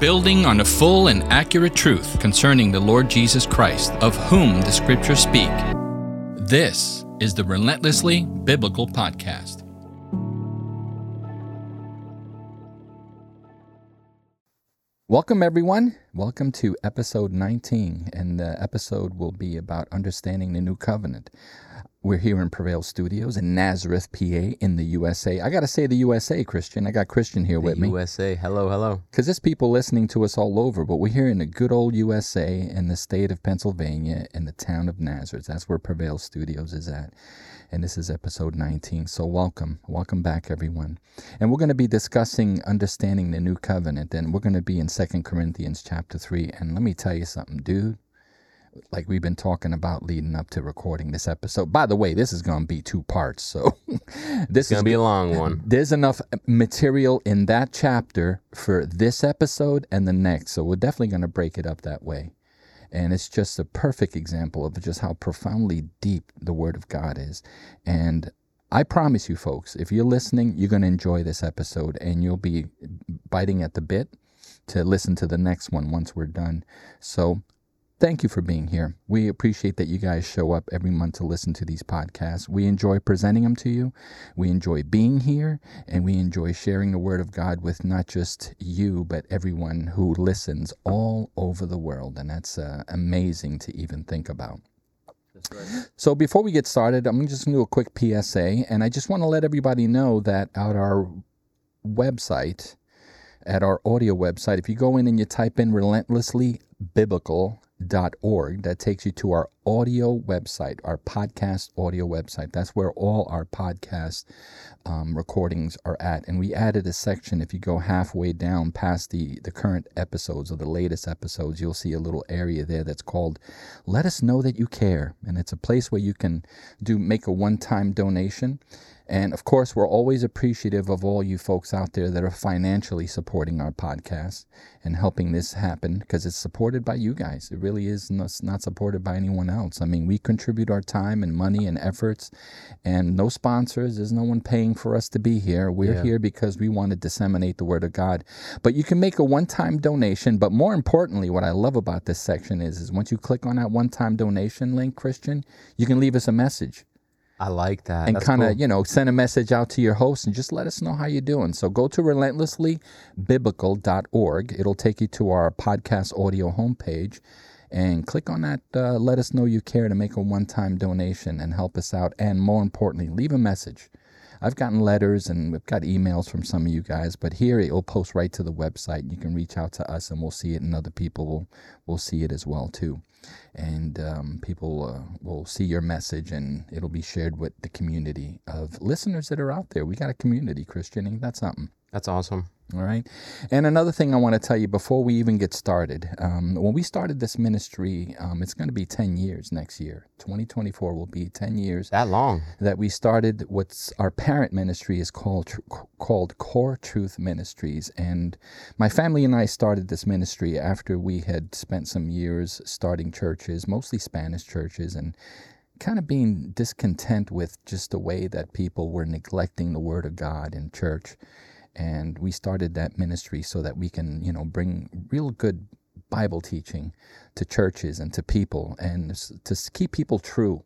building on a full and accurate truth concerning the Lord Jesus Christ, of whom the Scriptures speak. This is the Relentlessly Biblical Podcast. Welcome, everyone. Welcome to episode 19, and the episode will be about understanding the new covenant. We're here in Prevail Studios in Nazareth, PA, in the USA. I got to say the USA, Christian. I got Christian here the with me. USA. Hello, hello. Because there's people listening to us all over, but we're here in the good old USA in the state of Pennsylvania in the town of Nazareth. That's where Prevail Studios is at. And this is episode 19. So welcome. Welcome back, everyone. And we're going to be discussing understanding the new covenant. And we're going to be in Second Corinthians chapter 3. And let me tell you something, dude like we've been talking about leading up to recording this episode. By the way, this is going to be two parts, so this is going to be a long one. There's enough material in that chapter for this episode and the next, so we're definitely going to break it up that way. And it's just a perfect example of just how profoundly deep the Word of God is. And I promise you, folks, if you're listening, you're going to enjoy this episode and you'll be biting at the bit to listen to the next one once we're done. So Thank you for being here. We appreciate that you guys show up every month to listen to these podcasts. We enjoy presenting them to you. We enjoy being here, and we enjoy sharing the Word of God with not just you, but everyone who listens all over the world. And that's uh, amazing to even think about. Right. So before we get started, I'm just going to do a quick PSA, and I just want to let everybody know that at our website, at our audio website, if you go in and you type in relentlessly biblical org that takes you to our audio website, our podcast audio website. That's where all our podcast um, recordings are at. And we added a section. If you go halfway down past the, the current episodes or the latest episodes, you'll see a little area there that's called Let Us Know That You Care. And it's a place where you can do make a one time donation. And of course, we're always appreciative of all you folks out there that are financially supporting our podcast and helping this happen because it's supported by you guys. It really is not supported by anyone else. I mean, we contribute our time and money and efforts, and no sponsors. There's no one paying for us to be here. We're yeah. here because we want to disseminate the Word of God. But you can make a one time donation. But more importantly, what I love about this section is, is once you click on that one time donation link, Christian, you can leave us a message. I like that. And kind of, cool. you know, send a message out to your host and just let us know how you're doing. So go to relentlesslybiblical.org. It'll take you to our podcast audio homepage and click on that. Uh, let us know you care to make a one time donation and help us out. And more importantly, leave a message. I've gotten letters and we've got emails from some of you guys, but here it'll post right to the website. You can reach out to us and we'll see it, and other people will, will see it as well too. And um, people uh, will see your message, and it'll be shared with the community of listeners that are out there. We got a community, Christian, and that's something. That's awesome. All right. And another thing I want to tell you before we even get started um, when we started this ministry, um, it's going to be 10 years next year. 2024 will be 10 years. That long. That we started what's our parent ministry is called, called Core Truth Ministries. And my family and I started this ministry after we had spent some years starting churches, mostly Spanish churches, and kind of being discontent with just the way that people were neglecting the Word of God in church and we started that ministry so that we can you know bring real good bible teaching to churches and to people and to keep people true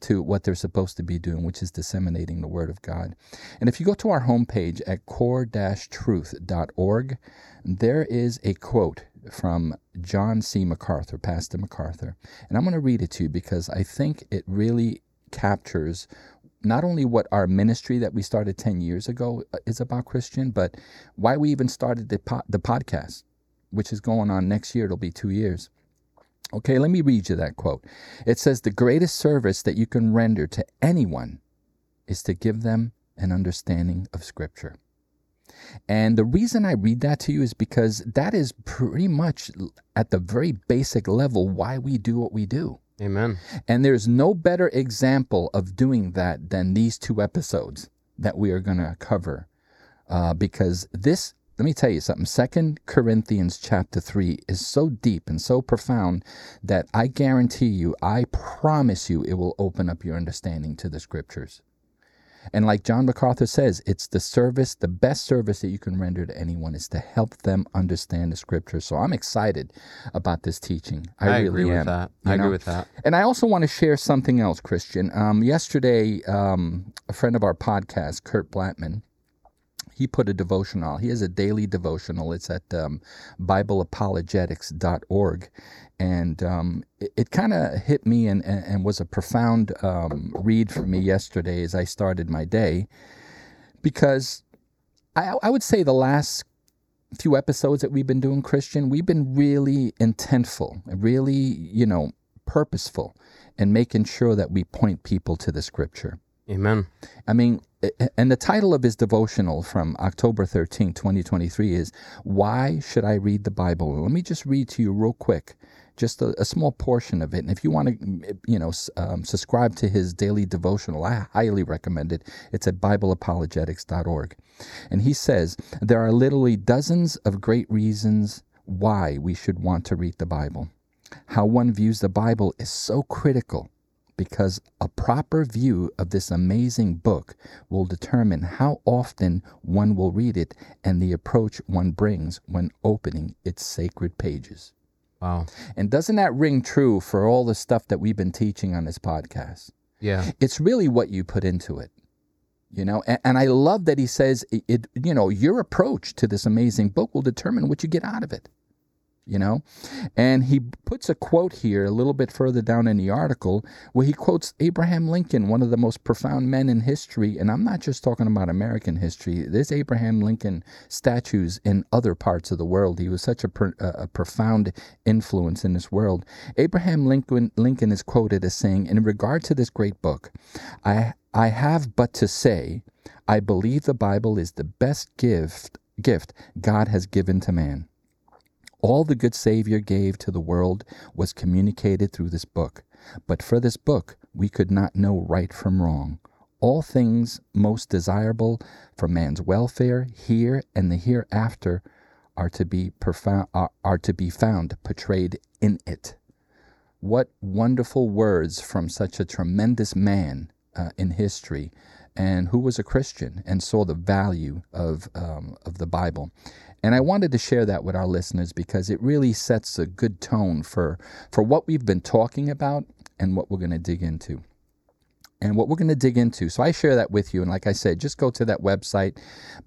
to what they're supposed to be doing, which is disseminating the Word of God. And if you go to our homepage at core truth.org, there is a quote from John C. MacArthur, Pastor MacArthur. And I'm going to read it to you because I think it really captures not only what our ministry that we started 10 years ago uh, is about Christian, but why we even started the, po- the podcast, which is going on next year. It'll be two years. Okay, let me read you that quote. It says, The greatest service that you can render to anyone is to give them an understanding of Scripture. And the reason I read that to you is because that is pretty much at the very basic level why we do what we do. Amen. And there's no better example of doing that than these two episodes that we are going to cover. Uh, because this, let me tell you something, Second Corinthians chapter 3 is so deep and so profound that I guarantee you, I promise you, it will open up your understanding to the scriptures. And like John MacArthur says, it's the service, the best service that you can render to anyone is to help them understand the scripture. So I'm excited about this teaching. I, I really agree am. with that. I know? agree with that. And I also want to share something else, Christian. Um, yesterday, um, a friend of our podcast, Curt Blattman, he put a devotional. He has a daily devotional. It's at um, BibleApologetics.org. And um, it, it kind of hit me and, and, and was a profound um, read for me yesterday as I started my day because I, I would say the last few episodes that we've been doing, Christian, we've been really intentful, really, you know, purposeful in making sure that we point people to the scripture. Amen. I mean, and the title of his devotional from October 13, 2023 is Why Should I Read the Bible? Let me just read to you real quick, just a, a small portion of it. And if you want to, you know, um, subscribe to his daily devotional, I highly recommend it. It's at BibleApologetics.org. And he says, There are literally dozens of great reasons why we should want to read the Bible. How one views the Bible is so critical because a proper view of this amazing book will determine how often one will read it and the approach one brings when opening its sacred pages. Wow. And doesn't that ring true for all the stuff that we've been teaching on this podcast? Yeah. It's really what you put into it. You know, and, and I love that he says it, it, you know, your approach to this amazing book will determine what you get out of it. You know, and he puts a quote here a little bit further down in the article where he quotes Abraham Lincoln, one of the most profound men in history. And I'm not just talking about American history. There's Abraham Lincoln statues in other parts of the world. He was such a, a profound influence in this world. Abraham Lincoln, Lincoln is quoted as saying, in regard to this great book, I, I have but to say, I believe the Bible is the best gift, gift God has given to man. All the good Savior gave to the world was communicated through this book. But for this book, we could not know right from wrong. All things most desirable for man's welfare here and the hereafter are to be are, are to be found portrayed in it. What wonderful words from such a tremendous man uh, in history, and who was a Christian and saw the value of um, of the Bible. And I wanted to share that with our listeners because it really sets a good tone for for what we've been talking about and what we're going to dig into. And what we're going to dig into. So I share that with you. And like I said, just go to that website,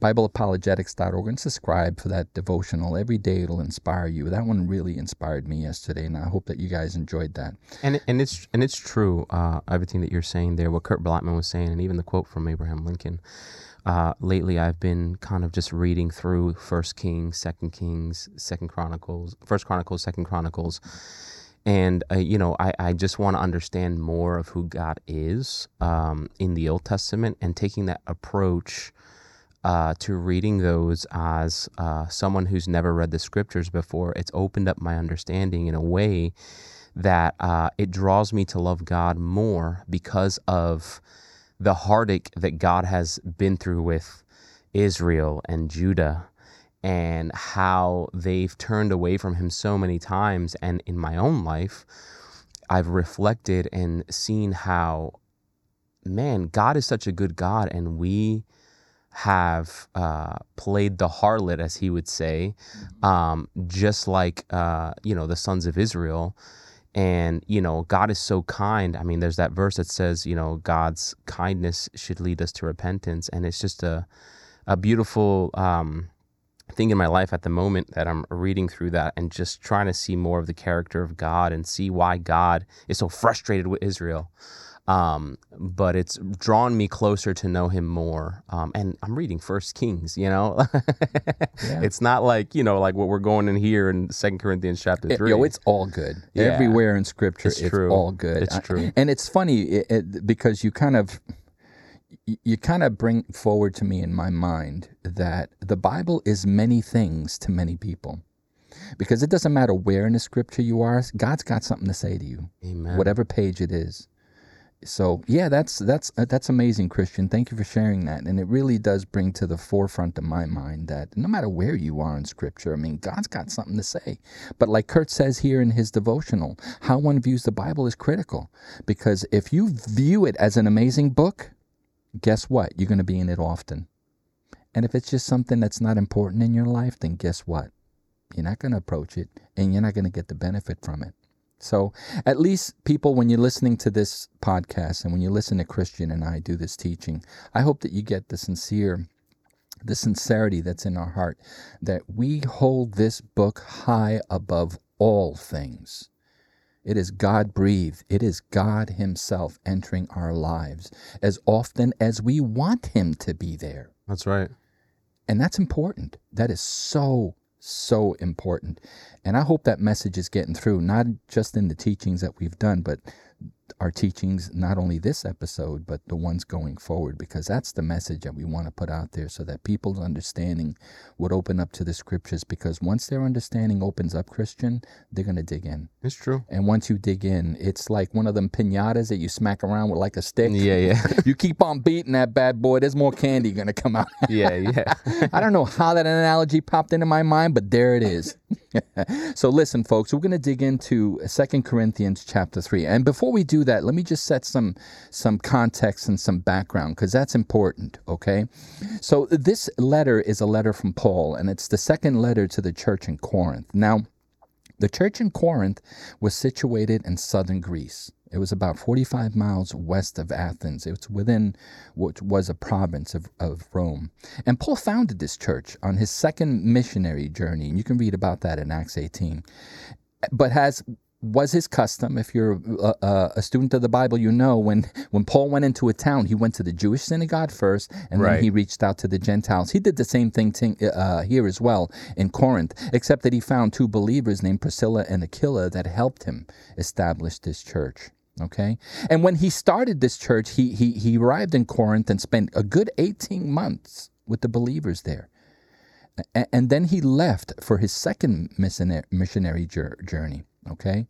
BibleApologetics.org, and subscribe for that devotional. Every day it'll inspire you. That one really inspired me yesterday, and I hope that you guys enjoyed that. And and it's and it's true. Uh, everything that you're saying there, what Curt Blattman was saying, and even the quote from Abraham Lincoln. Uh, lately, I've been kind of just reading through First Kings, Second Kings, Second Chronicles, First Chronicles, Second Chronicles, and uh, you know, I, I just want to understand more of who God is um, in the Old Testament, and taking that approach uh, to reading those as uh, someone who's never read the scriptures before. It's opened up my understanding in a way that uh, it draws me to love God more because of the heartache that God has been through with Israel and Judah and how they've turned away from him so many times. And in my own life, I've reflected and seen how, man, God is such a good God, and we have uh, played the harlot, as he would say, um, just like uh, you know the sons of Israel. And you know, God is so kind. I mean, there's that verse that says, you know, God's kindness should lead us to repentance, and it's just a a beautiful um, thing in my life at the moment that I'm reading through that and just trying to see more of the character of God and see why God is so frustrated with Israel. Um, but it's drawn me closer to know him more. Um, and I'm reading First Kings, you know. Yeah. It's not like you know, like what we're going in here in Second Corinthians chapter It- three. yo, it's all good. Yeah. Everywhere in Scripture, It's it's, true. all good. It's I- true. and it's funny it, it, because you kind of you kind of bring forward to me in my mind that the Bible is many things to many people. Because it doesn't matter where in the scripture you are, God's got something to say to you, Amen. whatever page it is. So yeah, that's that's uh, that's amazing, Christian. Thank you for sharing that, and it really does bring to the forefront of my mind that no matter where you are in Scripture, I mean, God's got something to say. But like Curt says here in his devotional, how one views the Bible is critical because if you view it as an amazing book, guess what? You're going to be in it often. And if it's just something that's not important in your life, then guess what? You're not going to approach it and you're not going to get the benefit from it. So, at least people, when you're listening to this podcast and when you listen to Christian and I do this teaching, I hope that you get the sincere, the sincerity that's in our heart that we hold this book high above all things. It is God breathed. It is God Himself entering our lives as often as we want Him to be there. That's right. And that's important. That is so, so important. And I hope that message is getting through, not just in the teachings that we've done, but our teachings, not only this episode, but the ones going forward, because that's the message that we want to put out there so that people's understanding would open up to the scriptures. Because once their understanding opens up, Christian, they're going to dig in. It's true. And once you dig in, it's like one of them pinatas that you smack around with like a stick. Yeah, yeah. you keep on beating that bad boy, there's more candy going to come out. yeah, yeah. I don't know how that analogy popped into my mind, but there it is. so listen, folks, we're going to dig into Second Corinthians chapter 3. And before we do that, let me just set some some context and some background because that's important, okay? So this letter is a letter from Paul and it's the second letter to the church in Corinth. Now, the church in Corinth was situated in southern Greece. It was about 45 miles west of Athens. It was within what was a province of, of Rome. And Paul founded this church on his second missionary journey. And you can read about that in Acts 18. But has was his custom. If you're a, a, student of the Bible, you know when when Paul went into a town, he went to the Jewish synagogue first, and Right. then he reached out to the Gentiles. He did the same thing to, uh, uh, here as well in Corinth, except that he found two believers named Priscilla and Aquila that helped him establish this church. Okay, and when he started this church, he he he arrived in Corinth and spent a good eighteen months with the believers there. And then he left for his second missionary journey. Okay.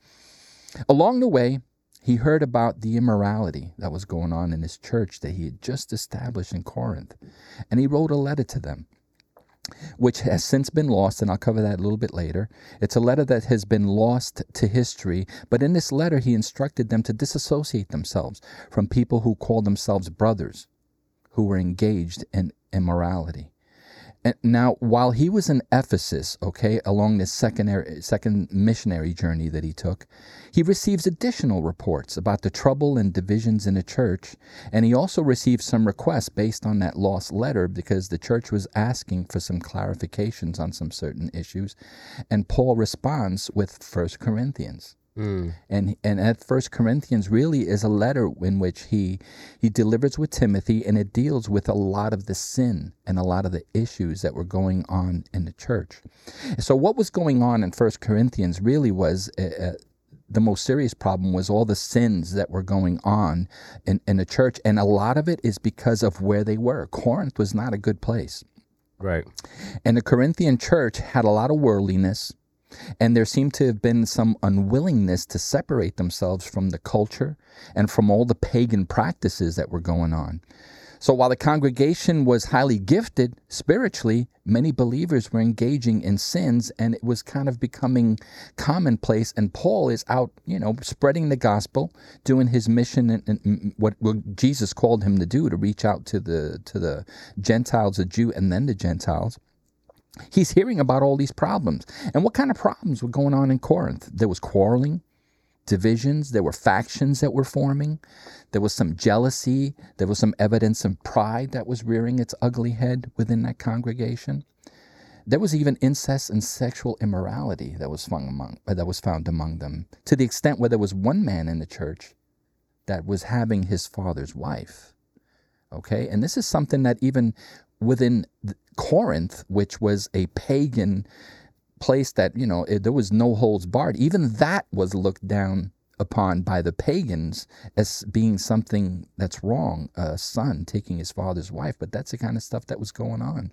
Along the way, he heard about the immorality that was going on in his church that he had just established in Corinth. And he wrote a letter to them, which has since been lost, and I'll cover that a little bit later. It's a letter that has been lost to history, but in this letter, he instructed them to disassociate themselves from people who called themselves brothers, who were engaged in immorality. Now, while he was in Ephesus, okay, along this secondary, second missionary journey that he took, he receives additional reports about the trouble and divisions in the church. And he also received some requests based on that lost letter because the church was asking for some clarifications on some certain issues. And Paul responds with First Corinthians Mm. and and at First Corinthians really is a letter in which he he delivers with Timothy, and it deals with a lot of the sin and a lot of the issues that were going on in the church. So what was going on in First Corinthians really was. Uh, uh, the most serious problem was all the sins that were going on in, in the church, and a lot of it is because of where they were. Corinth was not a good place. Right. And the Corinthian church had a lot of worldliness, and there seemed to have been some unwillingness to separate themselves from the culture and from all the pagan practices that were going on. So while the congregation was highly gifted spiritually, many believers were engaging in sins and it was kind of becoming commonplace. And Paul is out, you know, spreading the gospel, doing his mission and, and mm, mm, what, what Jesus called him to do to reach out to the to the Gentiles, the Jew, and then the Gentiles he's hearing about all these problems. And what kind of problems were going on in Corinth? There was quarreling, divisions, there were factions that were forming, there was some jealousy, there was some evidence of pride that was rearing its ugly head within that congregation. There was even incest and sexual immorality that was found among uh, that was found among them, to the extent where there was one man in the church that was having his father's wife. Okay, and this is something that even within Corinth, which was a pagan place that you know it, there was no holds barred, even that was looked down upon by the pagans as being something that's wrong. A son taking his father's wife, but that's the kind of stuff that was going on.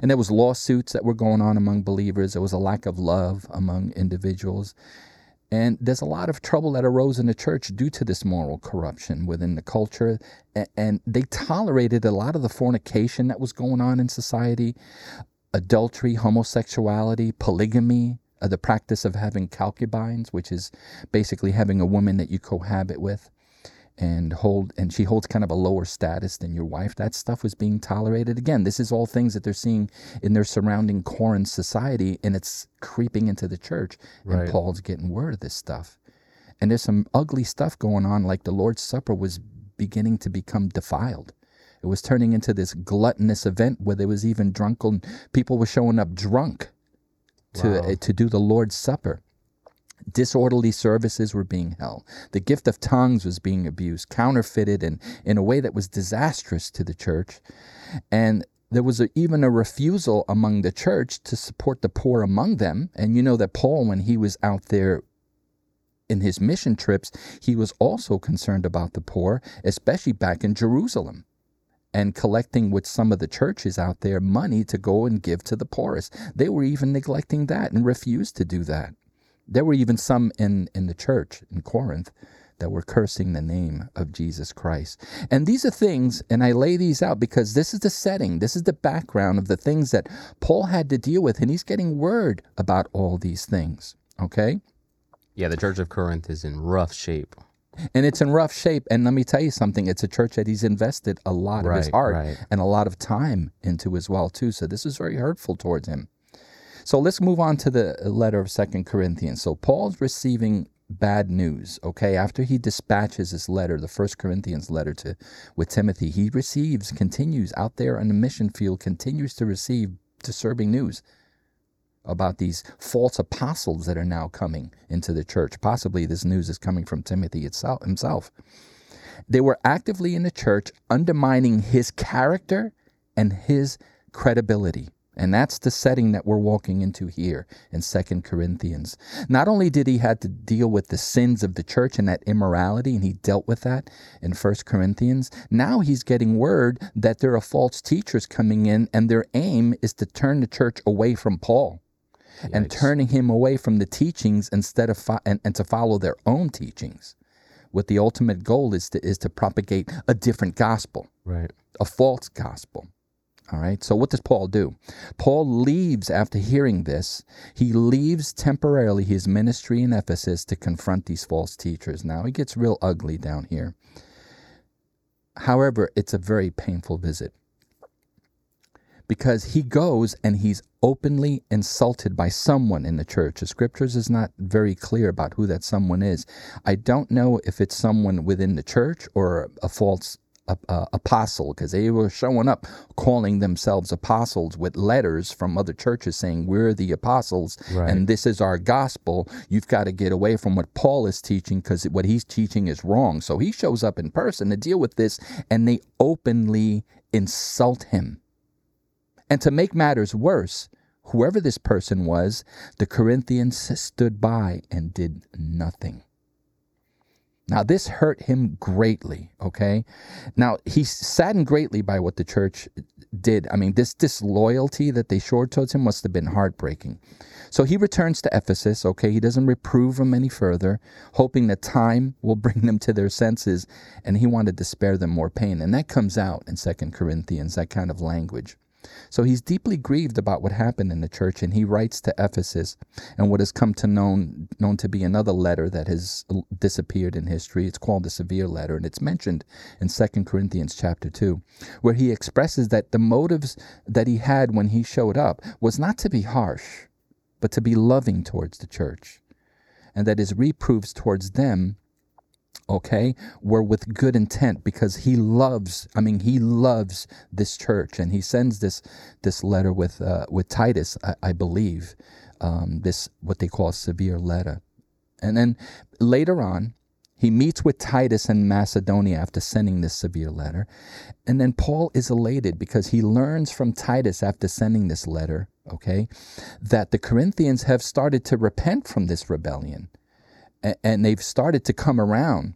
And there was lawsuits that were going on among believers. There was a lack of love among individuals. And there's a lot of trouble that arose in the church due to this moral corruption within the culture. And they tolerated a lot of the fornication that was going on in society adultery, homosexuality, polygamy, uh, the practice of having concubines, which is basically having a woman that you cohabit with. And hold and she holds kind of a lower status than your wife. That stuff was being tolerated. Again this is all things that they're seeing in their surrounding Corinth society and it's creeping into the church Right. and paul's getting word of this stuff. And there's some ugly stuff going on like the lord's supper was beginning to become defiled. It was turning into this gluttonous event where there was even drunken people were showing up drunk to Wow. to do the lord's supper disorderly services were being held. The gift of tongues was being abused, counterfeited, and in a way that was disastrous to the church. And there was a, even a refusal among the church to support the poor among them. And you know that Paul, when he was out there in his mission trips, he was also concerned about the poor, especially back in Jerusalem. And collecting with some of the churches out there money to go and give to the poorest. They were even neglecting that and refused to do that. There were even some in, in the church in Corinth that were cursing the name of Jesus Christ. And these are things, and I lay these out because this is the setting, this is the background of the things that Paul had to deal with, and he's getting word about all these things. Okay? Yeah, the Church of Corinth is in rough shape. And it's in rough shape. And let me tell you something, it's a church that he's invested a lot of his heart right. and a lot of time into as well, too. So this is very hurtful towards him. So let's move on to the letter of Second Corinthians. So Paul's receiving bad news, okay? After he dispatches his letter, the First Corinthians letter to with Timothy, he receives, continues out there on the mission field, continues to receive disturbing news about these false apostles that are now coming into the church. Possibly this news is coming from Timothy itself himself. They were actively in the church undermining his character and his credibility. And that's the setting that we're walking into here in Second Corinthians. Not only did he have to deal with the sins of the church and that immorality, and he dealt with that in First Corinthians, now he's getting word that there are false teachers coming in, and their aim is to turn the church away from Paul and turning him away from the teachings instead of fo- and, and to follow their own teachings. What the ultimate goal is to is to propagate a different gospel Right. a false gospel. All right. So what does Paul do? Paul leaves after hearing this. He leaves temporarily his ministry in Ephesus to confront these false teachers. Now it gets real ugly down here. However, it's a very painful visit because he goes and he's openly insulted by someone in the church. The scriptures is not very clear about who that someone is. I don't know if it's someone within the church or a false uh, apostle because they were showing up calling themselves apostles with letters from other churches saying we're the apostles Right. and this is our gospel you've got to get away from what paul is teaching because what he's teaching is wrong so he shows up in person to deal with this and they openly insult him and to make matters worse, whoever this person was, the Corinthians stood by and did nothing. Now, this hurt him greatly, okay? Now, he's saddened greatly by what the church did. I mean, this disloyalty that they showed towards him must have been heartbreaking. So he returns to Ephesus, okay? He doesn't reprove them any further, hoping that time will bring them to their senses, and he wanted to spare them more pain. And that comes out in Second Corinthians, that kind of language. So he's deeply grieved about what happened in the church, and he writes to Ephesus, and what has come to known known to be another letter that has disappeared in history. It's called the Severe Letter, and it's mentioned in Second Corinthians chapter two, where he expresses that the motives that he had when he showed up was not to be harsh, but to be loving towards the church, and that his reproofs towards them okay, were with good intent because he loves. I mean, he loves this church, and he sends this this letter with uh, with Titus, I, I believe, um, this what they call severe letter, and then later on. He meets with Titus in Macedonia after sending this severe letter. And then Paul is elated because he learns from Titus after sending this letter, okay, that the Corinthians have started to repent from this rebellion and they've started to come around.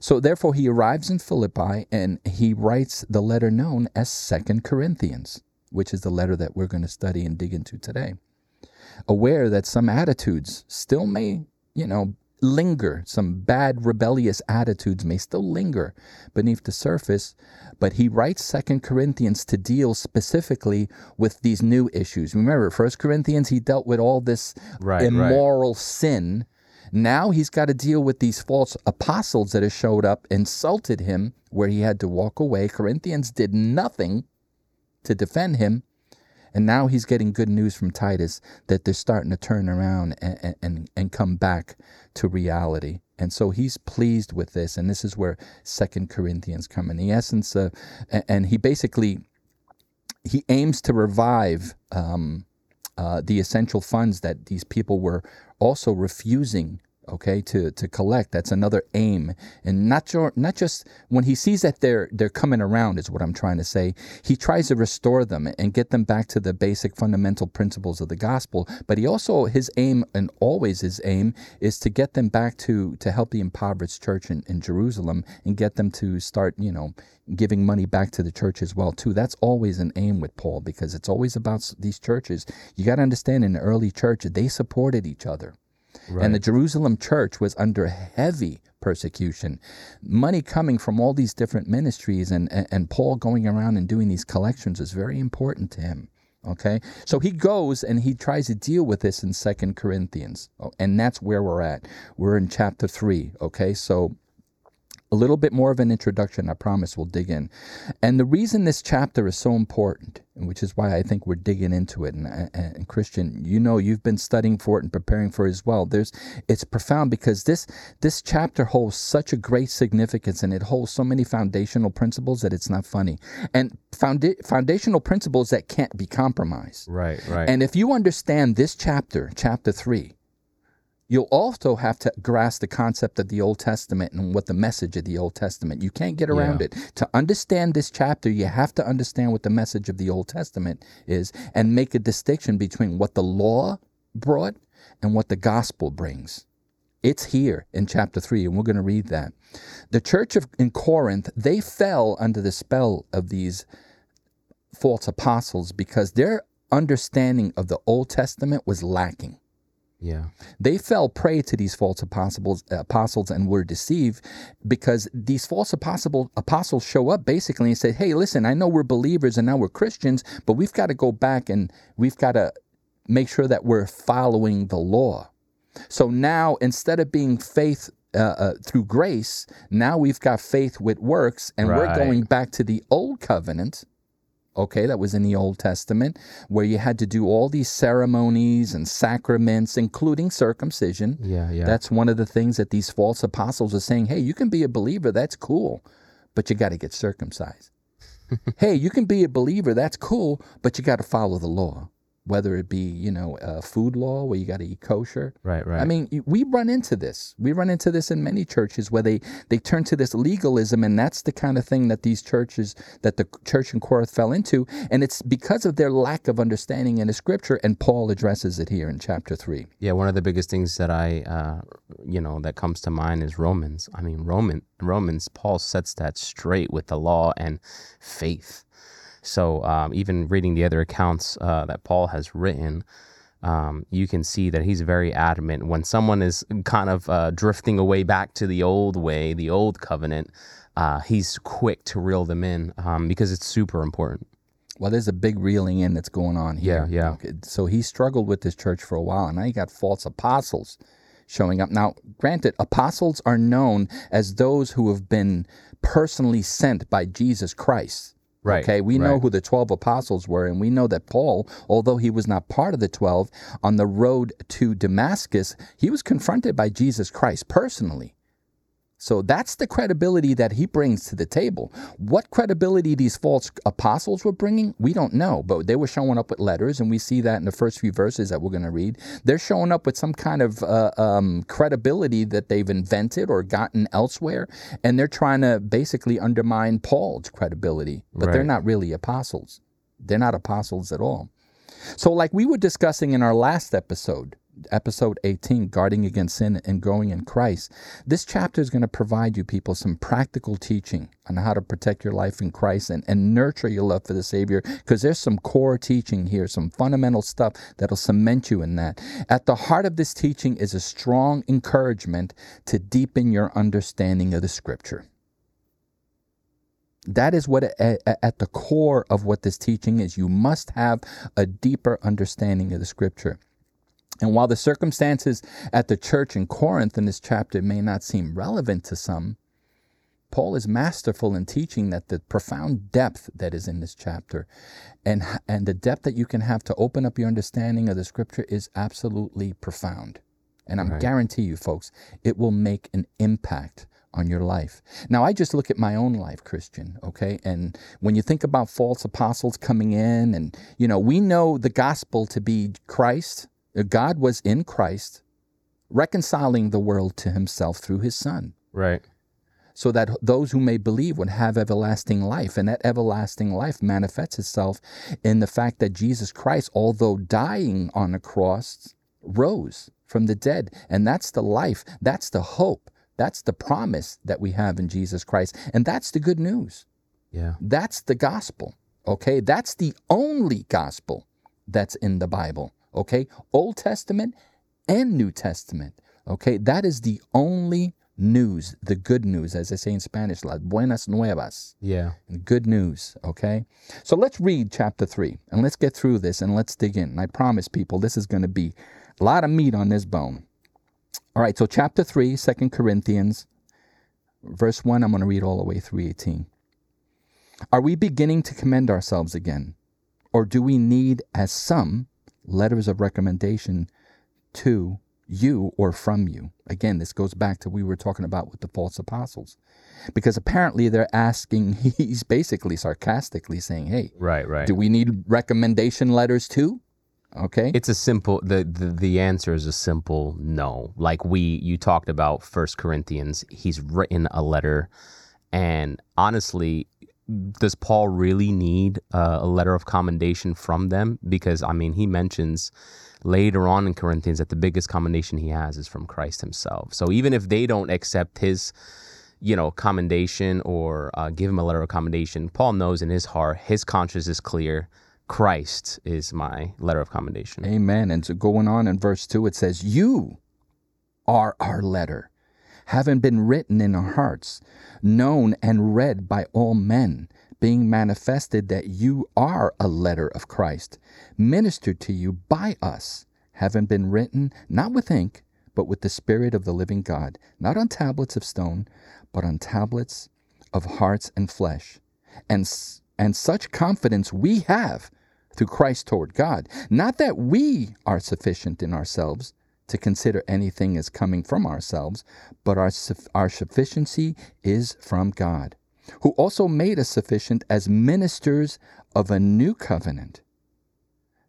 So therefore he arrives in Philippi and he writes the letter known as Second Corinthians, which is the letter that we're going to study and dig into today. Aware that some attitudes still may, you know, linger, some bad rebellious attitudes may still linger beneath the surface, but he writes Second Corinthians to deal specifically with these new issues. Remember, First Corinthians he dealt with all this Right, right. immoral sin Now he's got to deal with these false apostles that have showed up, insulted him, where he had to walk away. Corinthians did nothing to defend him. And now he's getting good news from Titus that they're starting to turn around and, and, and come back to reality. And so he's pleased with this. And this is where Second Corinthians come in. The essence of, and he basically, he aims to revive um, uh, the essential funds that these people were also refusing okay to to collect. That's another aim. And not your, not just when he sees that they're they're coming around is what I'm trying to say. He tries to restore them and get them back to the basic fundamental principles of the gospel. But he also his aim and always his aim is to get them back to to help the impoverished church in, in Jerusalem and get them to start you know giving money back to the church as well too. That's always an aim with Paul because it's always about these churches. You got to understand in the early church they supported each other Right. And the Jerusalem church was under heavy persecution. Money coming from all these different ministries and, and, and Paul going around and doing these collections is very important to him. Okay, so he goes and he tries to deal with this in Second Corinthians, oh, and that's where we're at. We're in chapter three. Okay, so a little bit more of an introduction. I promise we'll dig in. And the reason this chapter is so important, which is why I think we're digging into it, and, and, Christian, you know, you've been studying for it and preparing for it as well. There's, it's profound because this this chapter holds such a great significance, and it holds so many foundational principles that it's not funny, and founda- foundational principles that can't be compromised. Right, right. And if you understand this chapter, chapter three you'll also have to grasp the concept of the Old Testament and what the message of the Old Testament. You can't get around yeah. it. To understand this chapter, you have to understand what the message of the Old Testament is and make a distinction between what the law brought and what the gospel brings. It's here in chapter 3 and we're going to read that. The church of in Corinth, they fell under the spell of these false apostles because their understanding of the Old Testament was lacking. Yeah. They fell prey to these false apostles, apostles and were deceived because these false apostle, apostles show up basically and say, Hey, listen, I know we're believers and now we're Christians, but we've got to go back and we've got to make sure that we're following the law. So now instead of being faith uh, uh, through grace, now we've got faith with works and right. we're going back to the old covenant okay, that was in the Old Testament, where you had to do all these ceremonies and sacraments, including circumcision. Yeah, yeah. That's one of the things that these false apostles are saying. Hey, you can be a believer, that's cool, but you got to get circumcised. hey, you can be a believer, that's cool, but you got to follow the law whether it be you know a food law where you got to eat kosher. Right, right. I mean, we run into this. We run into this in many churches where they they turn to this legalism, and that's the kind of thing that these churches that the church in Corinth fell into, and it's because of their lack of understanding in the scripture. And Paul addresses it here in chapter three. Yeah, one of the biggest things that I, uh, you know, that comes to mind is Romans. I mean, Roman Romans. Paul sets that straight with the law and faith so um, even reading the other accounts uh, that Paul has written, um, you can see that he's very adamant when someone is kind of uh, drifting away back to the old way, the old covenant. Uh, he's quick to reel them in um, because it's super important. Well, there's a big reeling in that's going on here. Yeah, yeah. Okay. So he struggled with this church for a while, and now you got false apostles showing up. Now, granted, apostles are known as those who have been personally sent by Jesus Christ. Right. Okay. We right. know who the 12 apostles were, and we know that Paul, although he was not part of the 12, on the road to Damascus, he was confronted by Jesus Christ personally. So that's the credibility that he brings to the table. What credibility these false apostles were bringing, we don't know, but they were showing up with letters, and we see that in the first few verses that we're going to read. They're showing up with some kind of uh, um, credibility that they've invented or gotten elsewhere, and they're trying to basically undermine Paul's credibility, but right. they're not really apostles. They're not apostles at all. So, like we were discussing in our last episode, episode 18, Guarding Against Sin and Growing in Christ. This chapter is going to provide you people some practical teaching on how to protect your life in Christ and, and nurture your love for the Savior because there's some core teaching here, some fundamental stuff that'll cement you in that. At the heart of this teaching is a strong encouragement to deepen your understanding of the Scripture. That is what at the core of what this teaching is. You must have a deeper understanding of the Scripture. And while the circumstances at the church in Corinth in this chapter may not seem relevant to some, Paul is masterful in teaching that the profound depth that is in this chapter and, and the depth that you can have to open up your understanding of the scripture is absolutely profound. And I right. guarantee you, folks, it will make an impact on your life. Now, I just look at my own life, Christian, okay? And when you think about false apostles coming in, and, you know, we know the gospel to be Christ, God was in Christ, reconciling the world to himself through his Son. Right so that those who may believe would have everlasting life. And that everlasting life manifests itself in the fact that Jesus Christ, although dying on the cross, rose from the dead. And that's the life, that's the hope, that's the promise that we have in Jesus Christ. And that's the good news. Yeah. That's the gospel. Okay. That's the only gospel that's in the Bible. Okay. Old Testament and New Testament. Okay. That is the only news, the good news, as they say in Spanish, las buenas nuevas. Yeah. Good news, okay? So let's read chapter 3 and let's get through this and let's dig in. And I promise people this is going to be a lot of meat on this bone. All right, so chapter 3, 2 Corinthians, verse 1, I'm going to read all the way through 18. Are we beginning to commend ourselves again? Or do we need, as some, letters of recommendation to you or from you. Again, this goes back to we were talking about with the false apostles. Because apparently they're asking, he's basically sarcastically saying, hey, right, right. do we need recommendation letters too? Okay. It's a simple the, the the answer is a simple no. Like we you talked about First Corinthians, he's written a letter and honestly does Paul really need uh, a letter of commendation from them because I mean he mentions later on in Corinthians that the biggest commendation he has is from Christ himself. So even if they don't accept his, you know, commendation or uh, give him a letter of commendation, Paul knows in his heart, his conscience is clear. Christ is my letter of commendation. Amen. And so going on in verse 2, it says, You are our letter, having been written in our hearts, known and read by all men being manifested that you are a letter of Christ, ministered to you by us, having been written not with ink, but with the Spirit of the living God, not on tablets of stone, but on tablets of hearts and flesh. And, and such confidence we have through Christ toward God. Not that we are sufficient in ourselves to consider anything as coming from ourselves, but our, our sufficiency is from God who also made us sufficient as ministers of a new covenant,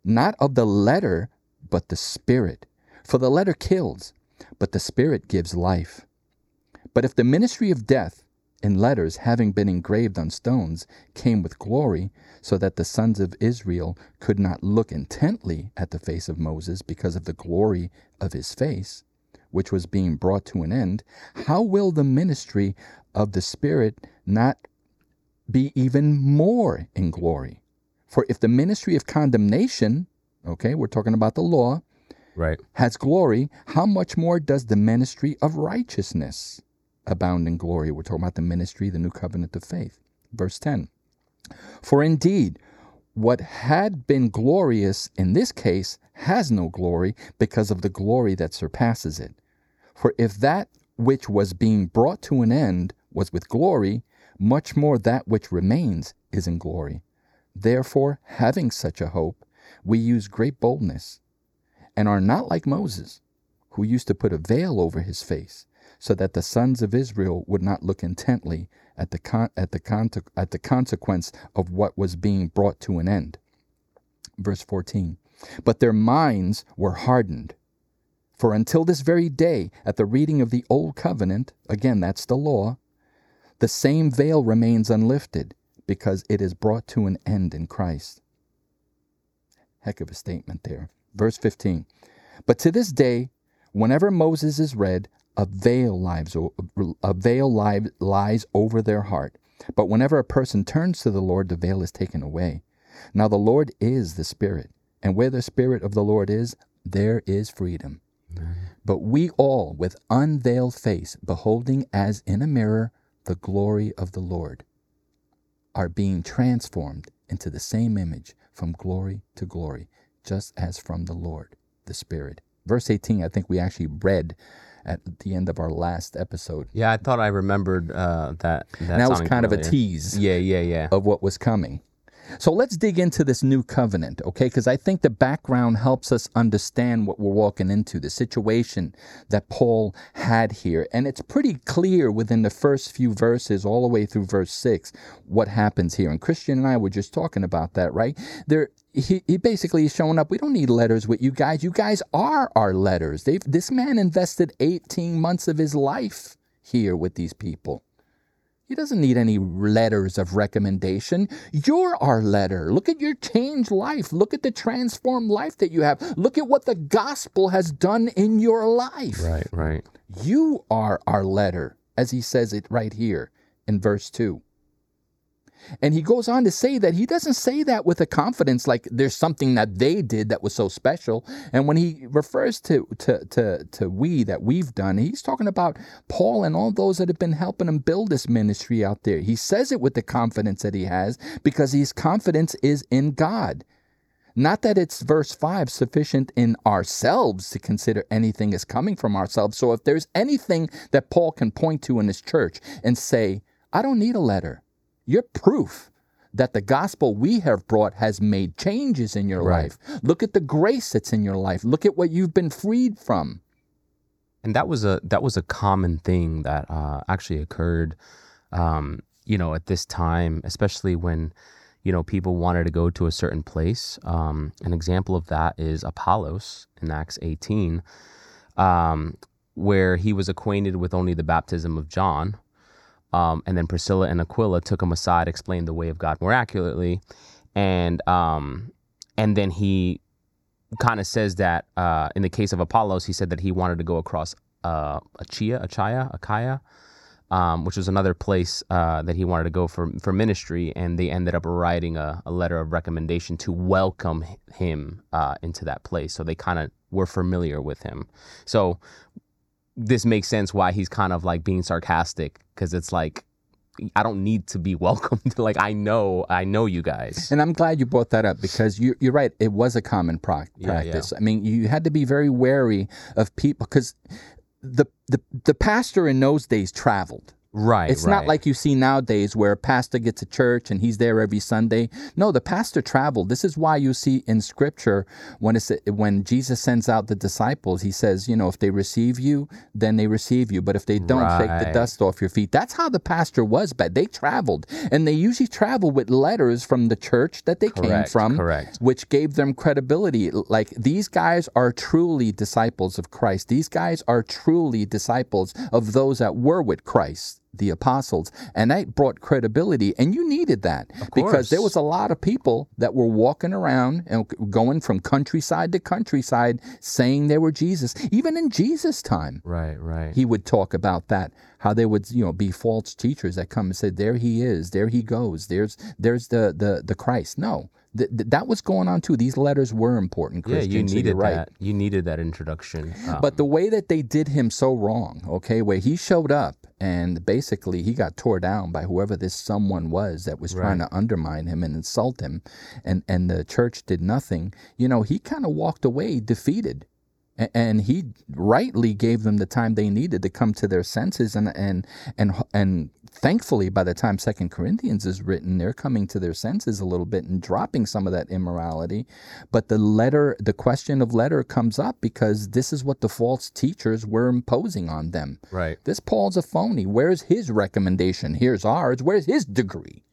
not of the letter, but the Spirit. For the letter kills, but the Spirit gives life. But if the ministry of death, in letters having been engraved on stones, came with glory, so that the sons of Israel could not look intently at the face of Moses because of the glory of his face, which was being brought to an end, how will the ministry of the Spirit not be even more in glory? For if the ministry of condemnation, okay, we're talking about the law, right, has glory, how much more does the ministry of righteousness abound in glory? We're talking about the ministry, the new covenant of faith. Verse 10. For indeed, what had been glorious in this case has no glory because of the glory that surpasses it. For if that which was being brought to an end was with glory, much more that which remains is in glory. Therefore, having such a hope, we use great boldness, and are not like Moses, who used to put a veil over his face, so that the sons of Israel would not look intently at the, con- at the, con- at the consequence of what was being brought to an end. Verse 14 But their minds were hardened. For until this very day, at the reading of the Old Covenant, again, that's the law, the same veil remains unlifted because it is brought to an end in Christ. Heck of a statement there. Verse 15. But to this day, whenever Moses is read, a veil, lies, a veil lies over their heart. But whenever a person turns to the Lord, the veil is taken away. Now the Lord is the Spirit, and where the Spirit of the Lord is, there is freedom. But we all, with unveiled face, beholding as in a mirror the glory of the Lord, are being transformed into the same image from glory to glory, just as from the Lord, the Spirit. Verse 18, I think we actually read at the end of our last episode. Yeah, I thought I remembered uh, that. that And that was kind of a tease Yeah, yeah, yeah. of what was coming. So let's dig into this new covenant, okay? Because I think the background helps us understand what we're walking into, the situation that Paul had here. And it's pretty clear within the first few verses, all the way through verse six, what happens here. And Christian and I were just talking about that, right? There, he, he basically is showing up. We don't need letters with you guys. You guys are our letters. They've, this man invested 18 months of his life here with these people. He doesn't need any letters of recommendation. You're our letter. Look at your changed life. Look at the transformed life that you have. Look at what the gospel has done in your life. Right, right. You are our letter, as he says it right here in verse 2. And he goes on to say that he doesn't say that with a confidence like there's something that they did that was so special. And when he refers to to to, to we that we've done, he's talking about Paul and all those that have been helping him build this ministry out there. He says it with the confidence that he has because his confidence is in God. Not that it's verse 5 sufficient in ourselves to consider anything as coming from ourselves. So if there's anything that Paul can point to in his church and say, I don't need a letter, you're proof that the gospel we have brought has made changes in your Right. life. Look at the grace that's in your life. Look at what you've been freed from. and that was a that was a common thing that uh, actually occurred um, you know at this time especially when you know people wanted to go to a certain place um, an example of that is apollos in acts 18 um, where he was acquainted with only the baptism of john um, and then priscilla and aquila took him aside explained the way of god more accurately and um, and then he kind of says that uh, in the case of Apollos, he said that he wanted to go across uh, Achia, Achia, Achaia, um, which was another place uh, that he wanted to go for for ministry, and they ended up writing a, a letter of recommendation to welcome him uh, into that place. So they kind of were familiar with him. So this makes sense why he's kind of like being sarcastic because it's like I don't need to be welcomed. like I know, I know you guys. And I'm glad you brought that up because you, you're right. It was a common pro- Yeah, yeah. practice. I mean, you had to be very wary of people because the, the the pastor in those days traveled. Right. It's right. not like you see nowadays where a pastor gets a church and he's there every Sunday. No, the pastor traveled. This is why you see in scripture when it's when Jesus sends out the disciples, he says, you know, if they receive you, then they receive you. But if they don't, shake the dust off your feet. That's how the pastor was, but they traveled. And they usually travel with letters from the church that they came from, correct. which gave them credibility. Like these guys are truly disciples of Christ. These guys are truly disciples of those that were with Christ the apostles and that brought credibility and you needed that because there was a lot of people that were walking around and going from countryside to countryside saying they were jesus even in jesus time Right. Right. he would talk about that how there would you know be false teachers that come and say there he is there he goes there's there's the the the christ no th- th- that was going on too these letters were important yeah, Christian, you you're needed right that. You needed that introduction. Um, but the way that they did him so wrong, okay, where he showed up and basically he got tore down by whoever this someone was that was trying to undermine him and insult him, and and the church did nothing. You know, he kind of walked away defeated. And he rightly gave them the time they needed to come to their senses, and and and and thankfully, by the time Second Corinthians is written, they're coming to their senses a little bit and dropping some of that immorality. But the letter, the question of letter comes up because this is what the false teachers were imposing on them. right. This Paul's a phony. Where's his recommendation? Here's ours. Where's his degree?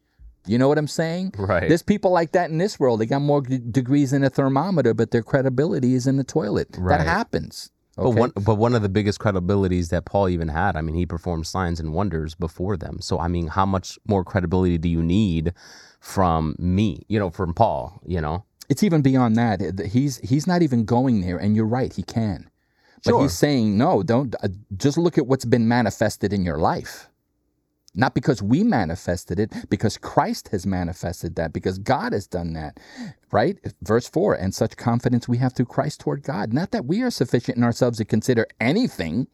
You know what I'm saying? Right. There's people like that in this world. They got more d- degrees in a thermometer, but their credibility is in the toilet. Right. That happens. But one, but one of the biggest credibilities that Paul even had, I mean, he performed signs and wonders before them. So, I mean, how much more credibility do you need from me? You know, from Paul. You know, it's even beyond that. He's he's not even going there, and you're right. He can, but Sure. he's saying no. Don't uh, just look at what's been manifested in your life. Not because we manifested it, because Christ has manifested that, because God has done that. Right? Verse 4 And such confidence we have through Christ toward God. Not that we are sufficient in ourselves to consider anything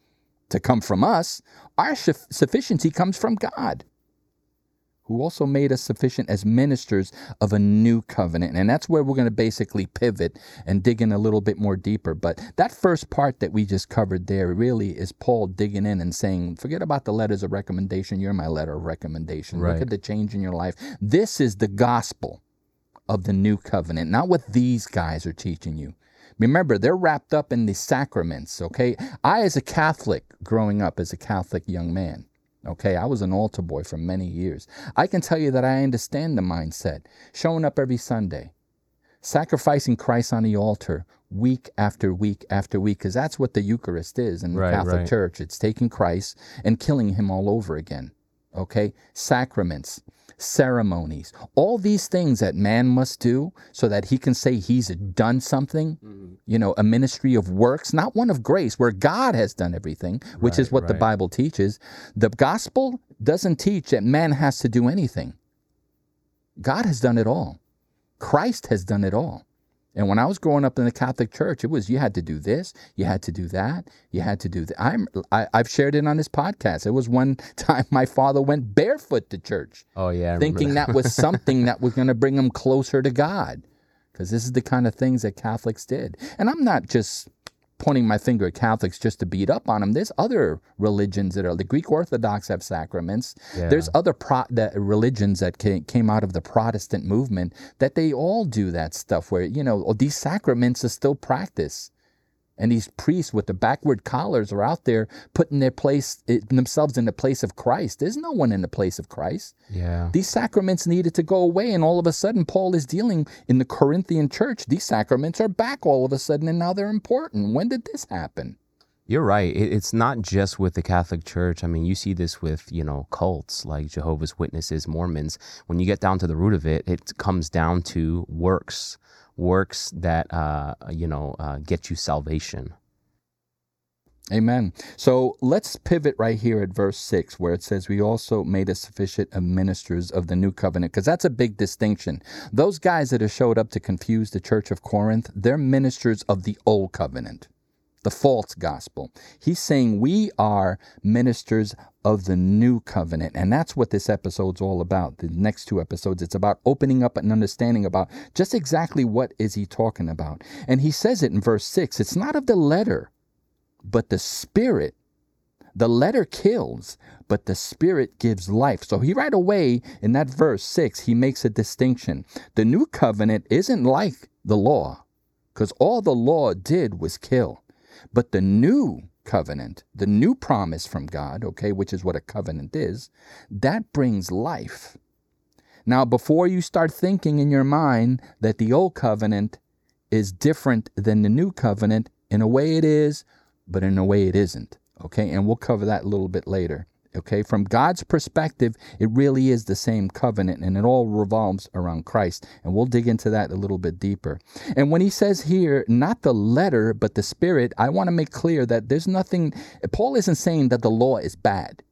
to come from us, our suf- sufficiency comes from God. Who also made us sufficient as ministers of a new covenant. And that's where we're going to basically pivot and dig in a little bit more deeper. But that first part that we just covered there really is Paul digging in and saying, forget about the letters of recommendation. You're my letter of recommendation. Right. Look at the change in your life. This is the gospel of the new covenant, not what these guys are teaching you. Remember, they're wrapped up in the sacraments, okay? I, as a Catholic, growing up as a Catholic young man, Okay, I was an altar boy for many years. I can tell you that I understand the mindset. Showing up every Sunday, sacrificing Christ on the altar week after week after week, because that's what the Eucharist is in the Right, Catholic right. Church. It's taking Christ and killing him all over again. Okay, sacraments, ceremonies, all these things that man must do so that he can say he's done something, Mm-hmm. you know, a ministry of works, not one of grace, where God has done everything, which is Right, what the. Bible teaches. The gospel doesn't teach that man has to do anything. God has done it all. Christ has done it all. And when I was growing up in the Catholic Church, it was you had to do this, you had to do that, you had to do that. I'm, I, I've shared it on this podcast. It was one time my father went barefoot to church, Oh yeah, I thinking that was something that was going to bring him closer to God, because this is the kind of things that Catholics did. And I'm not just pointing my finger at Catholics just to beat up on them. There's other religions that are the Greek Orthodox have sacraments. Yeah. There's other pro- that religions that came, came out of the Protestant movement that they all do that stuff where you know these sacraments are still practiced. And these priests with the backward collars are out there putting their place eh, themselves in the place of Christ. There's no one in the place of Christ. Yeah. These sacraments needed to go away, and all of a sudden, Paul is dealing in the Corinthian church. These sacraments are back all of a sudden, and now they're important. When did this happen? You're right. It's not just with the Catholic Church. I mean, you see this with, you know, cults like Jehovah's Witnesses, Mormons. When you get down to the root of it, it comes down to works, works that, uh, you know, uh, get you salvation. Amen. So let's pivot right here at verse 6, where it says, We also made us sufficient of ministers of the new covenant, because that's a big distinction. Those guys that have showed up to confuse the church of Corinth, they're ministers of the old covenant, the false gospel. He's saying we are ministers of the new covenant. And that's what this episode's all about. The next two episodes, it's about opening up and understanding about just exactly what is he talking about. And he says it in verse 6 it's not of the letter but the spirit the letter kills but the spirit gives life so he right away in that verse 6 he makes a distinction the new covenant isn't like the law because all the law did was kill but the new covenant the new promise from god okay which is what a covenant is that brings life now before you start thinking in your mind that the old covenant is different than the new covenant in a way it is but in a way it isn't. Okay, and we'll cover that a little bit later. Okay, from God's perspective, it really is the same covenant and it all revolves around Christ. And we'll dig into that a little bit deeper. And when he says here, not the letter, but the spirit, I want to make clear that there's nothing, Paul isn't saying that the law is bad.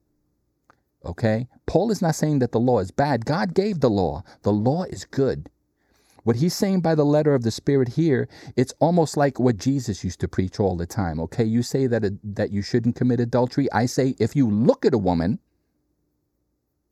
Okay, Paul is not saying that the law is bad. God gave the law, the law is good. What he's saying by the letter of the Spirit here, it's almost like what Jesus used to preach all the time. Okay, you say that that you shouldn't commit adultery. I say if you look at a woman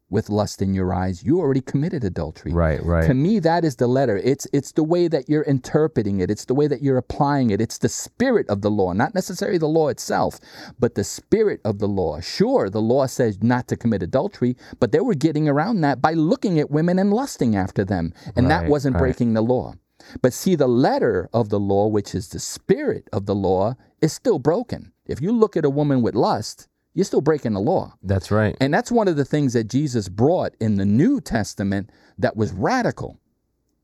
with lust in your eyes, you already committed adultery. Right, right. To me, that is the letter. It's it's the way that you're interpreting it. It's the way that you're applying it. It's the spirit of the law, not necessarily the law itself, but the spirit of the law. Sure, the law says not to commit adultery, but they were getting around that by looking at women and lusting after them, and that wasn't right. breaking the law. But see, the letter of the law, which is the spirit of the law, is still broken. If you look at a woman with lust, you're still breaking the law. That's right. And that's one of the things that Jesus brought in the New Testament that was radical.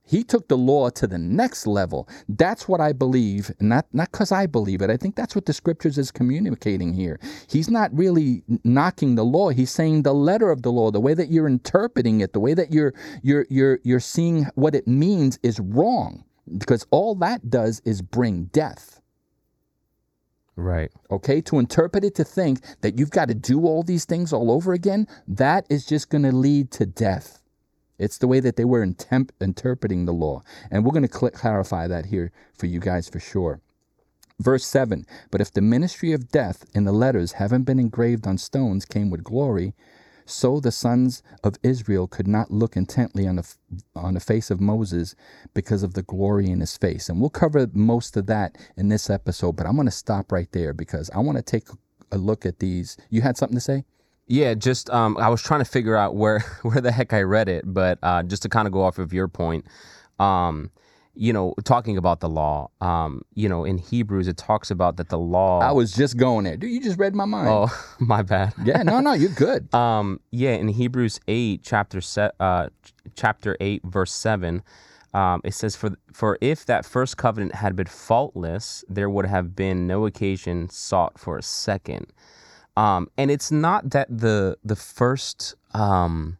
He took the law to the next level. That's what I believe, not not because I believe it. I think that's what the scriptures is communicating here. He's not really knocking the law. He's saying the letter of the law, the way that you're interpreting it, the way that you're you're you're you're seeing what it means is wrong. Because all that does is bring death. Right. Okay, to interpret it to think that you've got to do all these things all over again, that is just going to lead to death. It's the way that they were interpreting the law. And we're going to cl- clarify that here for you guys for sure. Verse 7 But if the ministry of death in the letters haven't been engraved on stones came with glory, So the sons of Israel could not look intently on the on the face of Moses because of the glory in his face. And we'll cover most of that in this episode, but I'm going to stop right there because I want to take a look at these. You had something to say? Yeah, just um, I was trying to figure out where where the heck I read it, but uh, just to kind of go off of your point, um, you know, talking about the law, um, you know, in Hebrews it talks about that the law. I was just going there. Dude, you just read my mind. Oh, my bad. Yeah, no, no, you're good. um, yeah, in Hebrews eight, chapter set, uh, chapter eight, verse seven. Um, it says, for, for if that first covenant had been faultless, there would have been no occasion sought for a second. Um, and it's not that the the first um,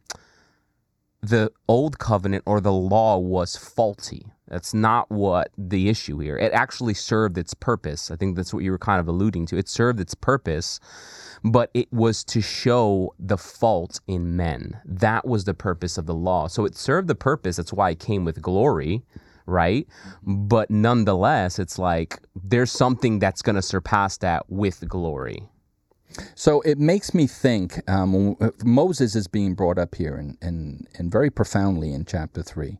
the old covenant or the law was faulty. That's not what the issue here. It actually served its purpose. I think that's what you were kind of alluding to. It served its purpose, but it was to show the fault in men. That was the purpose of the law. So it served the purpose. That's why it came with glory, right? But nonetheless, it's like there's something that's going to surpass that with glory. So it makes me think um, Moses is being brought up here and, and, and very profoundly in chapter 3.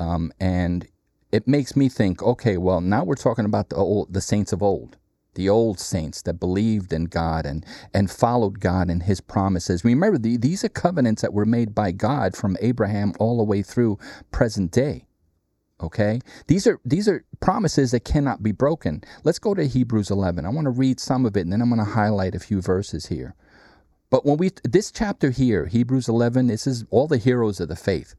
Um, and it makes me think, okay, well, now we're talking about the old, the saints of old, the old saints that believed in God and, and followed God and his promises. Remember, the, these are covenants that were made by God from Abraham all the way through present day. Okay? These are these are promises that cannot be broken. Let's go to Hebrews 11. I want to read some of it and then I'm going to highlight a few verses here. But when we this chapter here, Hebrews 11, this is all the heroes of the faith.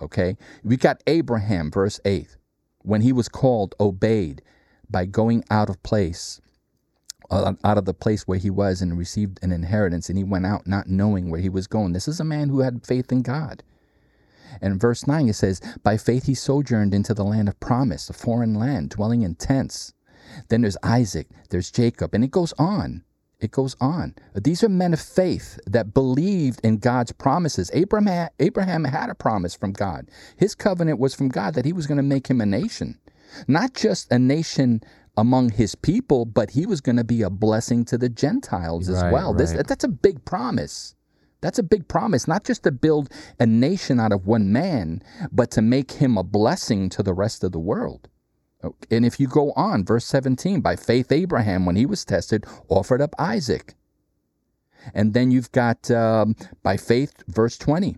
Okay? We got Abraham verse 8. When he was called, obeyed by going out of place uh, out of the place where he was and received an inheritance and he went out not knowing where he was going. This is a man who had faith in God. And verse 9 it says, By faith he sojourned into the land of promise, a foreign land, dwelling in tents. Then there's Isaac, there's Jacob, and it goes on. It goes on. These are men of faith that believed in God's promises. Abraham, Abraham had a promise from God. His covenant was from God that he was going to make him a nation. Not just a nation among his people, but he was going to be a blessing to the Gentiles as Right, well. This, that's a big promise. That's a big promise, not just to build a nation out of one man, but to make him a blessing to the rest of the world. And if you go on, verse 17, by faith, Abraham, when he was tested, offered up Isaac. And then you've got um, by faith, verse 20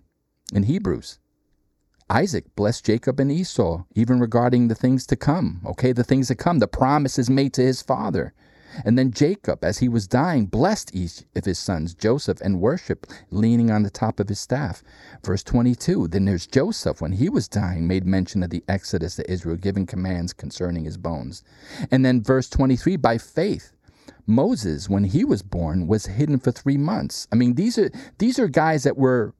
in Hebrews. Isaac blessed Jacob and Esau, even regarding the things to come. Okay, the things to come, the promises made to his father. And then Jacob, as he was dying, blessed each of his sons, Joseph, and worshiped, leaning on the top of his staff. Verse 22 Then there's Joseph, when he was dying, made mention of the exodus to Israel, giving commands concerning his bones. And then verse 23 By faith, Moses, when he was born, was hidden for three months. I mean, these are these are guys that were.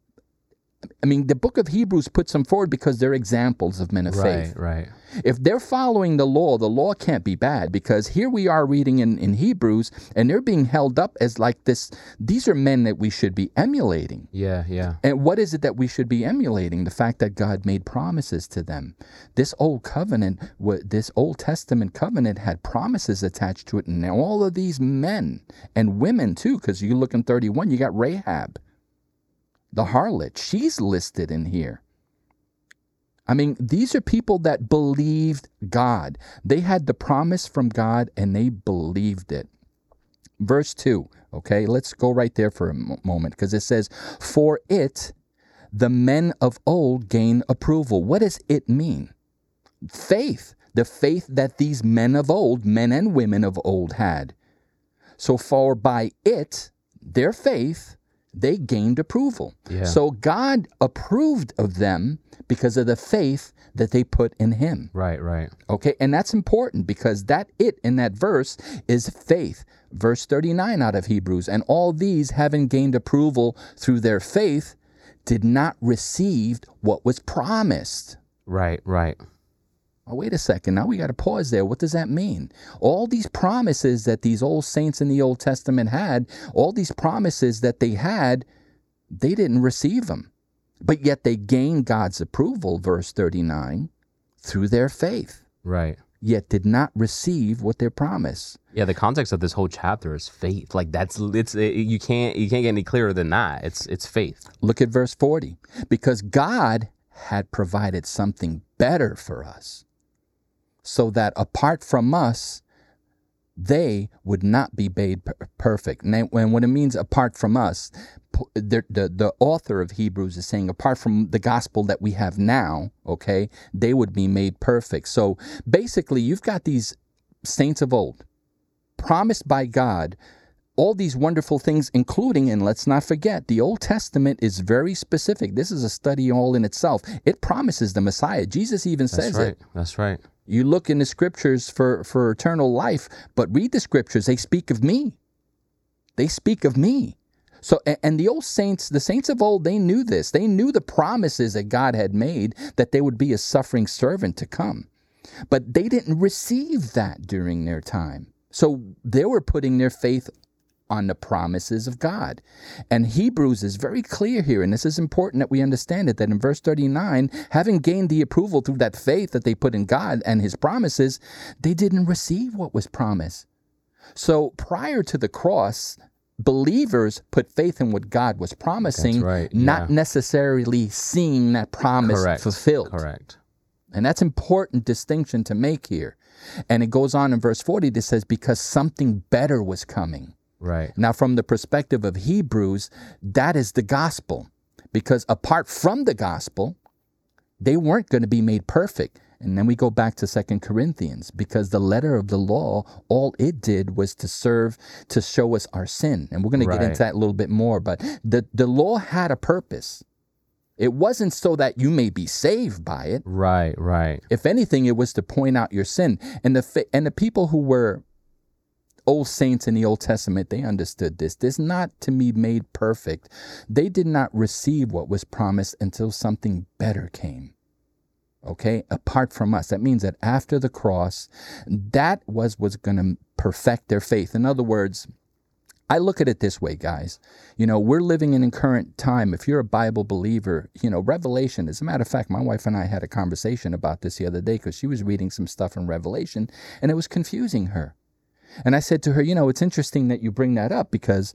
I mean, the book of Hebrews puts them forward because they're examples of men of faith. right. Right. If they're following the law, the law can't be bad because here we are reading in, in Hebrews and they're being held up as like this. These are men that we should be emulating. Yeah, yeah. And what is it that we should be emulating? The fact that God made promises to them. This old covenant, this Old Testament covenant had promises attached to it. And now all of these men and women too, because you look in 31, you got Rahab, the harlot. She's listed in here. I mean, these are people that believed God. They had the promise from God and they believed it. Verse 2, okay, let's go right there for a moment because it says, For it, the men of old gain approval. What does it mean? Faith, the faith that these men of old, men and women of old had. So, for by it, their faith, they gained approval. Yeah. So, God approved of them because of the faith that they put in Him. Right, right. Okay, and that's important because that it in that verse is faith. Verse 39 out of Hebrews, and all these, having gained approval through their faith, did not receive what was promised. Right, right. Oh, wait a second. Now we got to pause there. What does that mean? All these promises that these old saints in the Old Testament had, all these promises that they had, they didn't receive them. But yet they gained God's approval, verse 39, through their faith. Right. yet did not receive what they promised. Yeah, the context of this whole chapter is faith. Like that's it's it, you can't you can't get any clearer than that. It's it's faith. Look at verse 40. Because God had provided something better for us, so that apart from us, they would not be made perfect. And when what it means apart from us, the, the, the author of Hebrews is saying apart from the gospel that we have now, okay, they would be made perfect. So basically, you've got these saints of old promised by God all these wonderful things, including, and let's not forget, the Old Testament is very specific. This is a study all in itself. It promises the Messiah. Jesus even That's says right. it. That's right. You look in the scriptures for, for eternal life, but read the scriptures. They speak of me. They speak of me. So, and the old saints, the saints of old, they knew this. They knew the promises that God had made that they would be a suffering servant to come. But they didn't receive that during their time. So they were putting their faith on the promises of God. And Hebrews is very clear here, and this is important that we understand it that in verse 39, having gained the approval through that faith that they put in God and his promises, they didn't receive what was promised. So prior to the cross, believers put faith in what God was promising, right, not yeah. necessarily seeing that promise Correct. fulfilled. Correct. And that's important distinction to make here. And it goes on in verse 40 that says, because something better was coming. Right. Now, from the perspective of Hebrews, that is the gospel. Because apart from the gospel, they weren't going to be made perfect. And then we go back to Second Corinthians because the letter of the law, all it did was to serve to show us our sin. And we're going to get into that a little bit more. But the, the law had a purpose. It wasn't so that you may be saved by it. Right. Right. If anything, it was to point out your sin. And the and the people who were old saints in the Old Testament, they understood this. This not to be made perfect. They did not receive what was promised until something better came. Okay, apart from us, that means that after the cross, that was what's going to perfect their faith. In other words, I look at it this way, guys. You know, we're living in a current time. If you're a Bible believer, you know, Revelation, as a matter of fact, my wife and I had a conversation about this the other day because she was reading some stuff in Revelation and it was confusing her. And I said to her, you know, it's interesting that you bring that up because,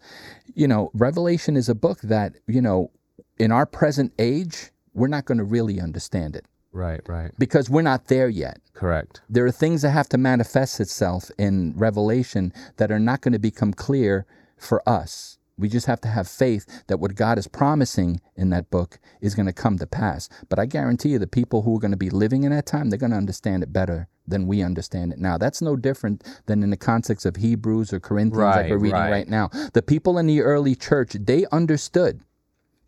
you know, Revelation is a book that, you know, in our present age, we're not going to really understand it Right. Right. because we're not there yet Correct. there are things that have to manifest itself in revelation that are not going to become clear for us we just have to have faith that what god is promising in that book is going to come to pass. But i guarantee you the people who are going to be living in that time they're going to understand it better than we understand it now. That's no different than in the context of hebrews or corinthians like we're reading right. right now. The people in the early church they understood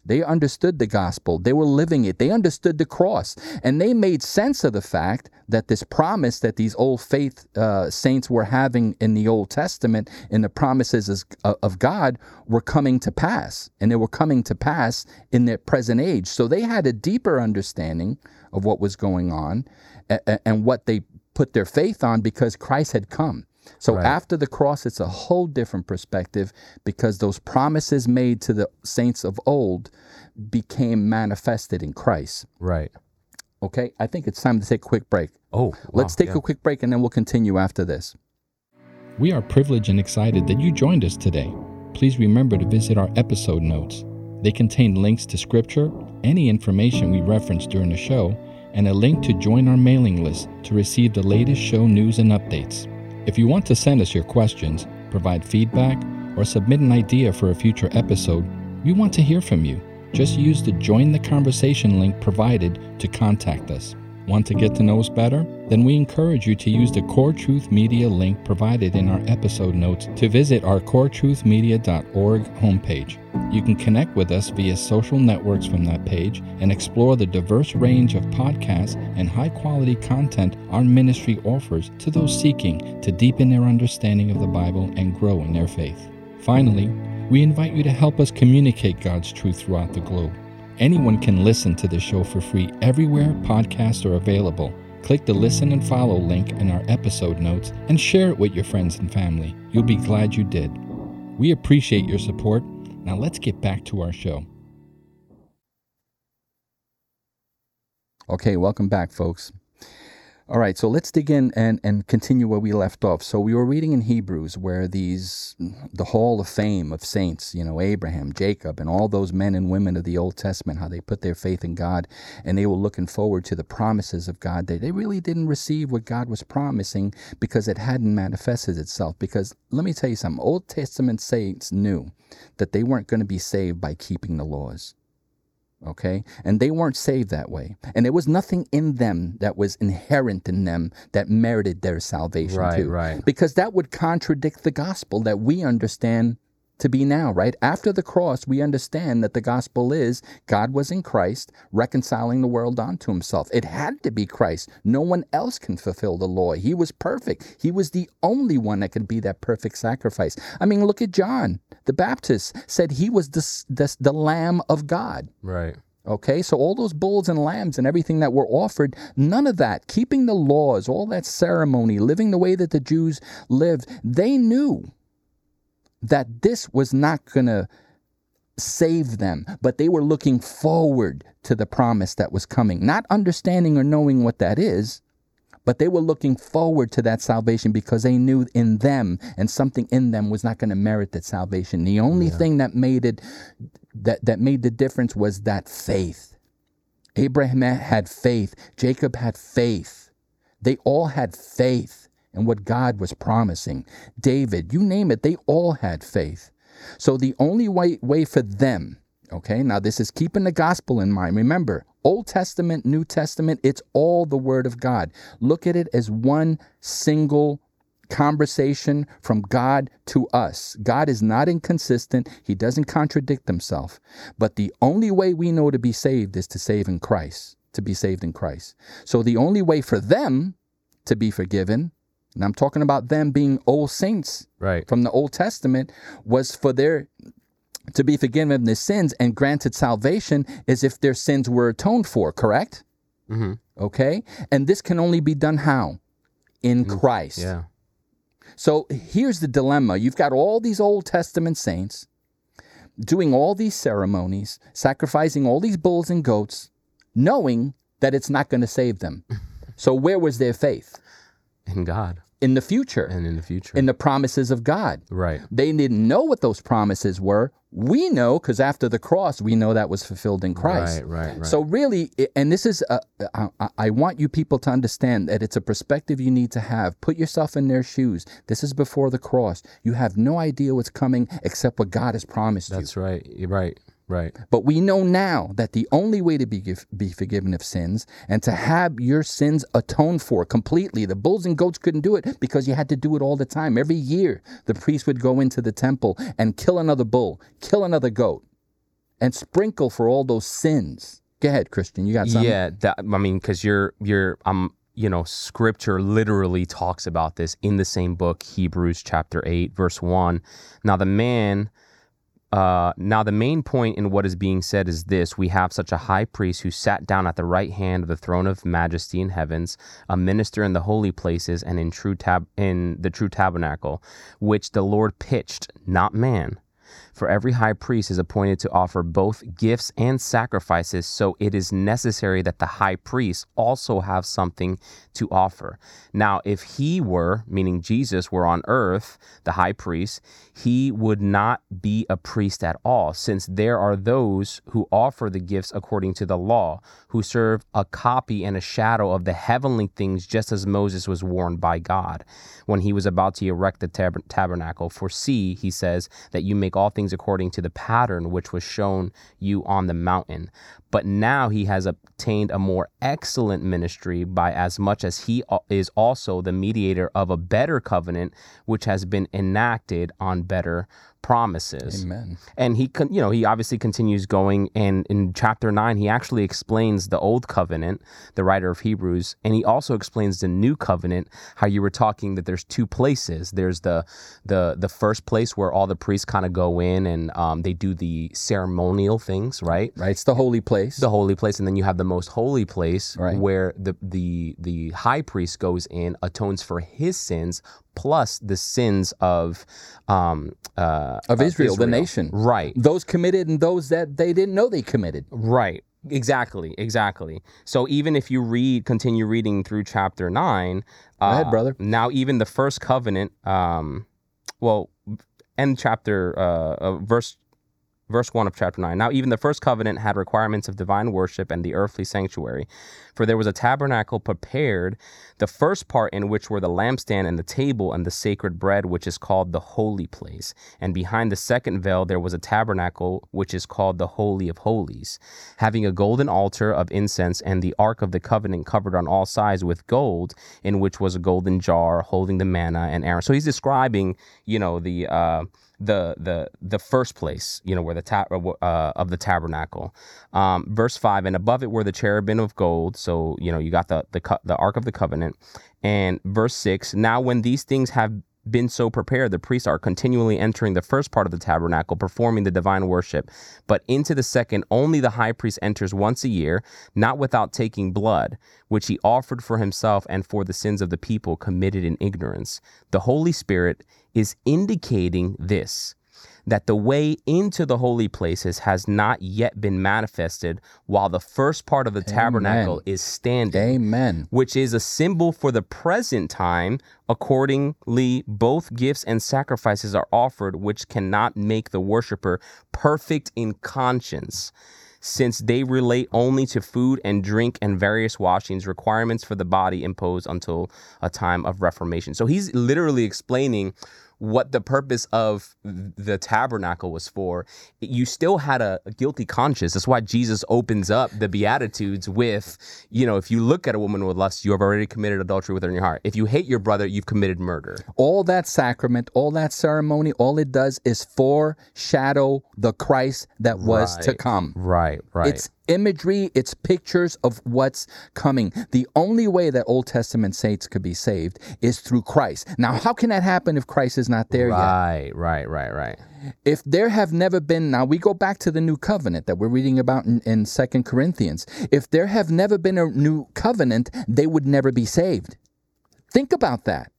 they understood the gospel. They were living it. They understood the cross. And they made sense of the fact that this promise that these old faith uh, saints were having in the Old Testament and the promises of of God were coming to pass. And they were coming to pass in their present age. So they had a deeper understanding of what was going on and what they put their faith on because Christ had come. So Right. after the cross, it's a whole different perspective because those promises made to the saints of old became manifested in Christ. Right. Okay, I think it's time to take a quick break. Oh. Let's wow, take yeah. a quick break and then we'll continue after this. We are privileged and excited that you joined us today. Please remember to visit our episode notes. They contain links to scripture, any information we reference during the show, and a link to join our mailing list to receive the latest show news and updates. If you want to send us your questions, provide feedback, or submit an idea for a future episode, we want to hear from you. Just use the Join the Conversation link provided to contact us. Want to get to know us better? Then we encourage you to use the Core Truth Media link provided in our episode notes to visit our coretruthmedia.org homepage. You can connect with us via social networks from that page and explore the diverse range of podcasts and high quality content our ministry offers to those seeking to deepen their understanding of the Bible and grow in their faith. Finally, we invite you to help us communicate God's truth throughout the globe. Anyone can listen to the show for free everywhere podcasts are available. Click the listen and follow link in our episode notes and share it with your friends and family. You'll be glad you did. We appreciate your support. Now let's get back to our show. Okay, welcome back, folks. All right, so let's dig in and, and continue where we left off. So we were reading in Hebrews where these the hall of fame of saints, you know, Abraham, Jacob, and all those men and women of the Old Testament, how they put their faith in God and they were looking forward to the promises of God. They, they really didn't receive what God was promising because it hadn't manifested itself. Because let me tell you something, Old Testament saints knew that they weren't going to be saved by keeping the laws okay? And they weren't saved that way. And there was nothing in them that was inherent in them that merited their salvation Right, too. right. Because that would contradict the gospel that we understand to be now, right? After the cross, we understand that the gospel is God was in Christ reconciling the world unto himself. It had to be Christ. No one else can fulfill the law. He was perfect. He was the only one that could be that perfect sacrifice. I mean, look at John the Baptist said he was the, the, the Lamb of God. Right. Okay, so all those bulls and lambs and everything that were offered, none of that, keeping the laws, all that ceremony, living the way that the Jews lived, they knew that this was not going to save them, but they were looking forward to the promise that was coming, not understanding or knowing what that is. But they were looking forward to that salvation because they knew in them and something in them was not going to merit that salvation. The only thing that made it that, that made the difference was that faith. Abraham had faith. Jacob had faith. They all had faith in what God was promising. David, you name it, they all had faith. So the only way, way for them, okay, now this is keeping the gospel in mind. Remember, Old Testament, New Testament, it's all the Word of God. Look at it as one single conversation from God to us. God is not inconsistent, He doesn't contradict Himself. But the only way we know to be saved is to save in Christ, to be saved in Christ. So the only way for them to be forgiven, and I'm talking about them being old saints Right. from the Old Testament, was for their to be forgiven of their sins and granted salvation is if their sins were atoned for, correct? Mm-hmm. Okay? And this can only be done how? In Christ. Yeah. So here's the dilemma. You've got all these Old Testament saints doing all these ceremonies, sacrificing all these bulls and goats, knowing that it's not going to save them. So where was their faith? In God In the future, and in the future. in the promises of God. right. They didn't know what those promises were. We know because after the cross, we know that was fulfilled in Christ. Right. Right. Right. So really, and this is, a, I, I- I want you people to understand that it's a perspective you need to have. Put yourself in their shoes. This is before the cross. You have no idea what's coming except what God has promised you. That's right. Right. Right. But we know now that the only way to be give, be forgiven of sins and to have your sins atoned for completely, the bulls and goats couldn't do it because you had to do it all the time. Every year, the priest would go into the temple and kill another bull, kill another goat, and sprinkle for all those sins. Go ahead, Christian. You got something? Yeah, that, I mean, because you're you're um you know scripture literally talks about this in the same book Hebrews chapter eight verse one. Now the man. Uh, now the main point in what is being said is this: We have such a high priest who sat down at the right hand of the throne of majesty in heavens, a minister in the holy places and in true tab in the true tabernacle, which the Lord pitched, not man. For every high priest is appointed to offer both gifts and sacrifices, so it is necessary that the high priest also have something to offer. Now, if he were, meaning Jesus, were on earth, the high priest, he would not be a priest at all, since there are those who offer the gifts according to the law, who serve a copy and a shadow of the heavenly things, just as Moses was warned by God when he was about to erect the tab- tabernacle. For see, he says, that you make all things according to the pattern which was shown you on the mountain. But now he has obtained a more excellent ministry by as much as he is also the mediator of a better covenant, which has been enacted on better promises. Amen. And he, con- you know, he obviously continues going. And in chapter nine, he actually explains the old covenant, the writer of Hebrews, and he also explains the new covenant. How you were talking that there's two places. There's the the the first place where all the priests kind of go in and um, they do the ceremonial things, right? Right? It's the holy place. The holy place, and then you have the most holy place Right. where the the the high priest goes in, atones for his sins plus the sins of um uh of Israel, the nation. Right. Those committed and those that they didn't know they committed. Right. Exactly, exactly. So even if you read, continue reading through chapter nine, Go ahead, uh, brother. Now even the first covenant, um, well, end chapter, uh, uh, verse verse 1 of chapter 9. Now, even the first covenant had requirements of divine worship and the earthly sanctuary. For there was a tabernacle prepared, the first part in which were the lampstand and the table and the sacred bread, which is called the holy place. And behind the second veil, there was a tabernacle, which is called the Holy of Holies, having a golden altar of incense and the ark of the covenant covered on all sides with gold, in which was a golden jar holding the manna and Aaron. So he's describing, you know, the. Uh, the the the first place, you know, where the ta- uh, of the tabernacle. Um, verse five, and above it were the cherubim of gold. So you know, you got the the the ark of the covenant. And verse six, now when these things have been so prepared, the priests are continually entering the first part of the tabernacle, performing the divine worship. But into the second, only the high priest enters once a year, not without taking blood, which he offered for himself and for the sins of the people committed in ignorance. The Holy Spirit is indicating this that the way into the holy places has not yet been manifested while the first part of the tabernacle is standing Amen. which is a symbol for the present time. Accordingly, both gifts and sacrifices are offered, which cannot make the worshiper perfect in conscience, since they relate only to food and drink and various washings, requirements for the body imposed until a time of reformation. So he's literally explaining what the purpose of the tabernacle was for, you still had a, a, guilty conscience. That's why Jesus opens up the Beatitudes with, you know, if you look at a woman with lust, you have already committed adultery with her in your heart. If you hate your brother, you've committed murder. All that sacrament, all that ceremony, all it does is foreshadow the Christ that was to come. Right, right. It's imagery, it's pictures of what's coming. The only way that Old Testament saints could be saved is through Christ. Now, how can that happen if Christ is not there yet? right, right, right, right. if there have never been now we go back to the new covenant that we're reading about in, in 2 corinthians if there have never been a new covenant they would never be saved think about that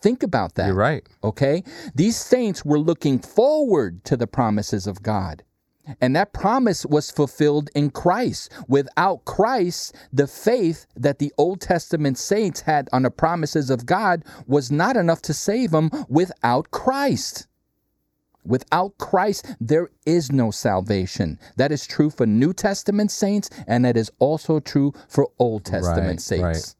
think about that You're right. okay these saints were looking forward to the promises of god and that promise was fulfilled in Christ. Without Christ, the faith that the Old Testament saints had on the promises of God was not enough to save them without Christ. Without Christ, there is no salvation. That is true for New Testament saints, and that is also true for Old Testament Right, saints. right.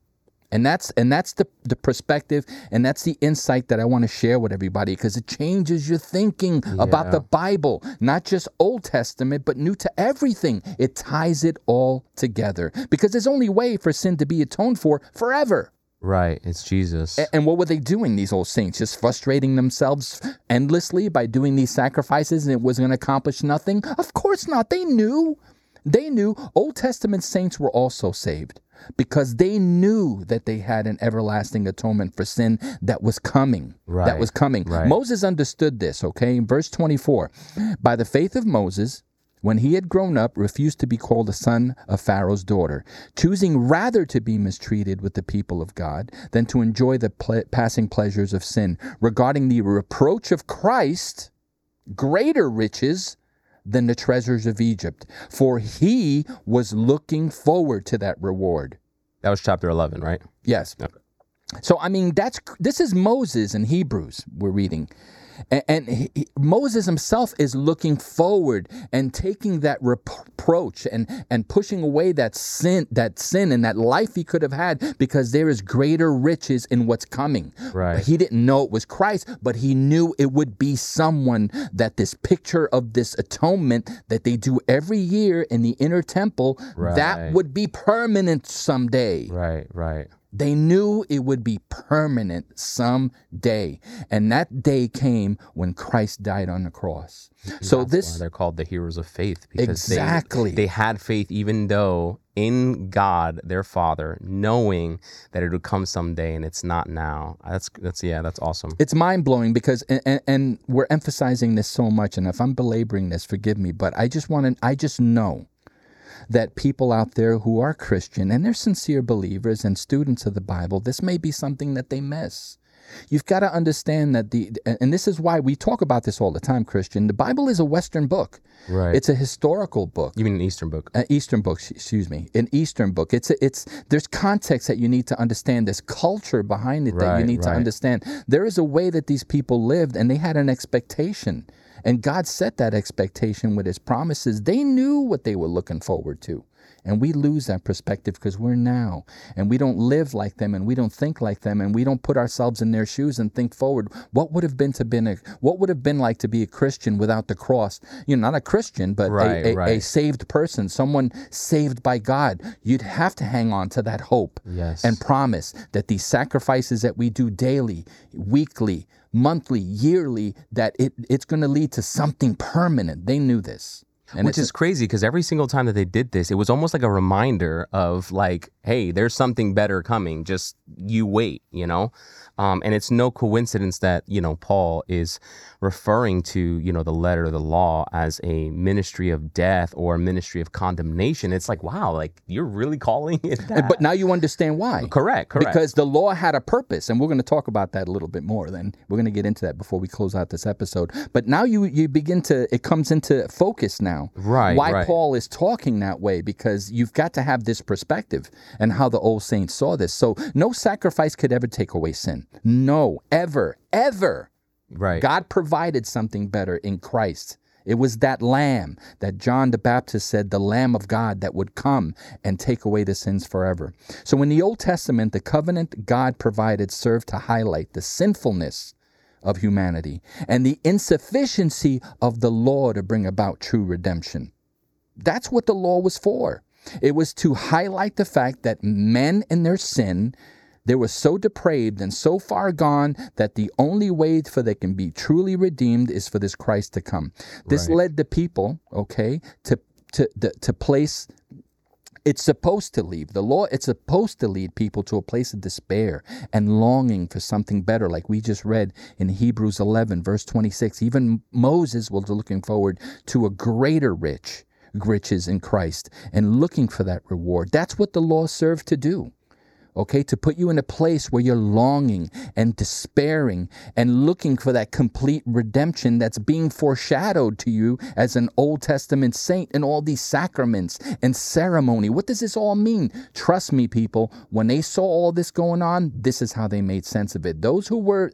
And that's and that's the, the perspective and that's the insight that I want to share with everybody because it changes your thinking about the Bible, not just Old Testament, but new to everything. It ties it all together because there's only way for sin to be atoned for forever. Right. It's Jesus. And what were they doing, these old saints? Just frustrating themselves endlessly by doing these sacrifices and it was going to accomplish nothing? Of course not. They knew. They knew Old Testament saints were also saved because they knew that they had an everlasting atonement for sin that was coming. That was coming. right. Moses understood this, okay? In verse 24, by the faith of Moses, when he had grown up, refused to be called a son of Pharaoh's daughter, choosing rather to be mistreated with the people of God than to enjoy the ple- passing pleasures of sin, regarding the reproach of Christ greater riches than the treasures of Egypt, for he was looking forward to that reward. that was chapter 11, right? Yes. Okay. So I mean, that's this is Moses in Hebrews we're reading, and, and he, Moses himself is looking forward and taking that reproach and and pushing away that sin, that sin and that life he could have had because there is greater riches in what's coming. Right. He didn't know it was Christ, but he knew it would be someone that this picture of this atonement that they do every year in the inner temple that would be permanent someday. Right, right. They knew it would be permanent someday. And that day came when Christ died on the cross. so That's this why they're called the heroes of faith because Exactly. they, they had faith even though in God their Father, knowing that it would come someday and it's not now. That's that's yeah, that's awesome. it's mind blowing because and, and, and we're emphasizing this so much and if I'm belaboring this, forgive me, but I just want to I just know that people out there who are Christian and they're sincere believers and students of the Bible, this may be something that they miss. You've got to understand that the, and this is why we talk about this all the time, Christian. The Bible is a Western book. Right. It's a historical book. You mean an Eastern book? An Eastern book, excuse me, an Eastern book. It's a, it's there's context that you need to understand. There's culture behind it that you Right, need to understand. There is a way that these people lived, and they had an expectation, and God set that expectation with His promises. They knew what they were looking forward to. And we lose that perspective because we're now and we don't live like them and we don't think like them and we don't put ourselves in their shoes and think forward. What would have been to been a what would have been like to be a Christian without the cross? You know, not a Christian, but Right, a, a, a saved person, someone saved by God. You'd have to hang on to that hope Yes. and promise that these sacrifices that we do daily, weekly, monthly, yearly, that it, it's going to lead to something permanent. They knew this. And Which is crazy because every single time that they did this, it was almost like a reminder of like, hey, there's something better coming. Just you wait, you know. Um, and it's no coincidence that you know Paul is referring to you know the letter of the law as a ministry of death or a ministry of condemnation. It's like, wow, like you're really calling it that. But now you understand why. correct, correct. Because the law had a purpose, and we're going to talk about that a little bit more. Then we're going to get into that before we close out this episode. But now you you begin to it comes into focus now. Right, Why right. Paul is talking that way because you've got to have this perspective and how the old saints saw this. So no sacrifice could ever take away sin. No, ever, ever. right. God provided something better in Christ. It was that lamb that John the Baptist said, the Lamb of God that would come and take away the sins forever. So in the Old Testament, the covenant God provided served to highlight the sinfulness of humanity and the insufficiency of the law to bring about true redemption. That's what the law was for. It was to highlight the fact that men in their sin they were so depraved and so far gone that the only way for they can be truly redeemed is for this Christ to come. This Right. led the people, okay, to to to, to place it's supposed to leave the law it's supposed to lead people to a place of despair and longing for something better like we just read in hebrews 11 verse 26 even moses was looking forward to a greater rich riches in christ and looking for that reward. That's what the law served to do okay, to put you in a place where you're longing and despairing and looking for that complete redemption that's being foreshadowed to you as an Old Testament saint in all these sacraments and ceremony. What does this all mean? Trust me, people, when they saw all this going on, this is how they made sense of it. Those who were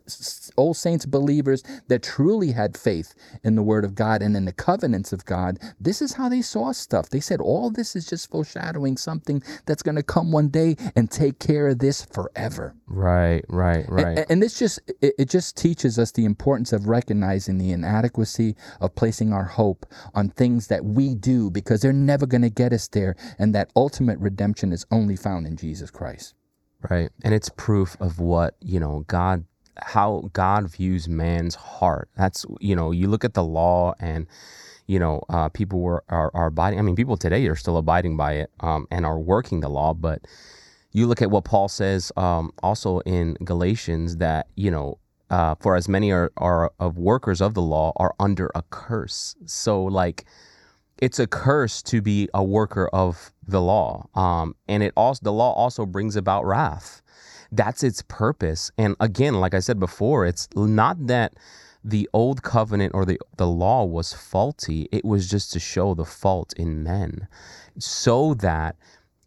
Old Saints believers that truly had faith in the Word of God and in the covenants of God, this is how they saw stuff. They said, all this is just foreshadowing something that's going to come one day and take care of this forever. right, right, right. A- And, this just it, it just teaches us the importance of recognizing the inadequacy of placing our hope on things that we do because they're never going to get us there and that ultimate redemption is only found in Jesus Christ. Right. And it's proof of what, you know, God, how God views man's heart. That's, you know, you look at the law and, you know, uh, people were, are, are abiding. I mean, people today are still abiding by it um, and are working the law. But you look at what Paul says um, also in Galatians that, you know, uh, for as many are, are of workers of the law are under a curse. So, like, it's a curse to be a worker of the law um, and it also the law also brings about wrath that's its purpose and again like i said before it's not that the old covenant or the, the law was faulty it was just to show the fault in men so that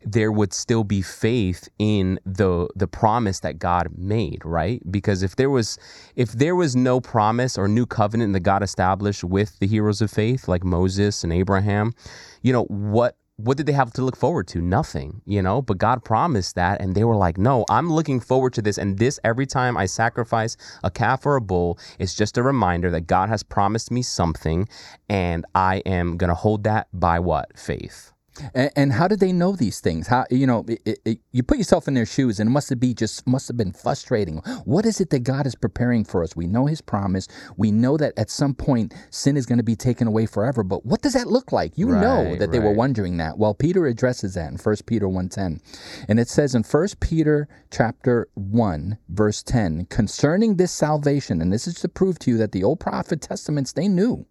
there would still be faith in the the promise that God made, right? Because if there was if there was no promise or new covenant that God established with the heroes of faith like Moses and Abraham, you know, what what did they have to look forward to? Nothing, you know, but God promised that and they were like, "No, I'm looking forward to this and this every time I sacrifice a calf or a bull, it's just a reminder that God has promised me something and I am going to hold that by what? Faith." And, and how did they know these things? How you know it, it, you put yourself in their shoes, and it must have be just must have been frustrating. What is it that God is preparing for us? We know His promise. We know that at some point sin is going to be taken away forever. But what does that look like? You know Right, that they were wondering that. Well, Peter addresses that in 1 Peter 1.10. And it says in 1 Peter chapter 1, verse 10, concerning this salvation, and this is to prove to you that the old prophet testaments they knew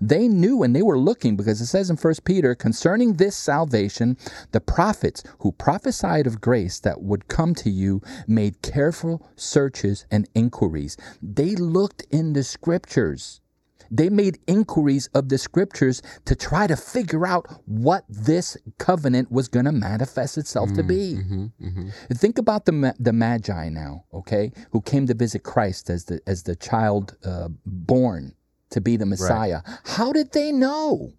They knew and they were looking because it says in 1 Peter, concerning this salvation, the prophets who prophesied of grace that would come to you made careful searches and inquiries. They looked in the scriptures. They made inquiries of the scriptures to try to figure out what this covenant was going to manifest itself mm, to be. Mm-hmm, mm-hmm. Think about the the magi now, okay, who came to visit Christ as the as the child uh, born to be the Messiah. Right. How did they know?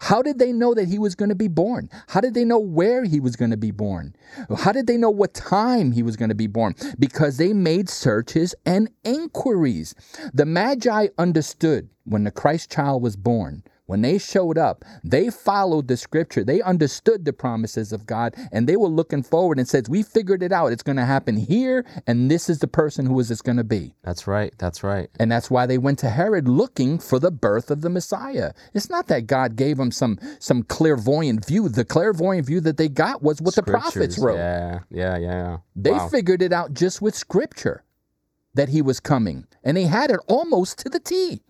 How did they know that he was going to be born? How did they know where he was going to be born? How did they know what time he was going to be born? Because they made searches and inquiries. The Magi understood when the Christ child was born when they showed up, they followed the scripture. They understood the promises of God and they were looking forward and said, We figured it out. It's going to happen here, and this is the person who is this going to be. That's right. That's right. And that's why they went to Herod looking for the birth of the Messiah. It's not that God gave them some some clairvoyant view. The clairvoyant view that they got was what the prophets wrote. Yeah, yeah, yeah. They wow. figured it out just with scripture that he was coming. And they had it almost to the T.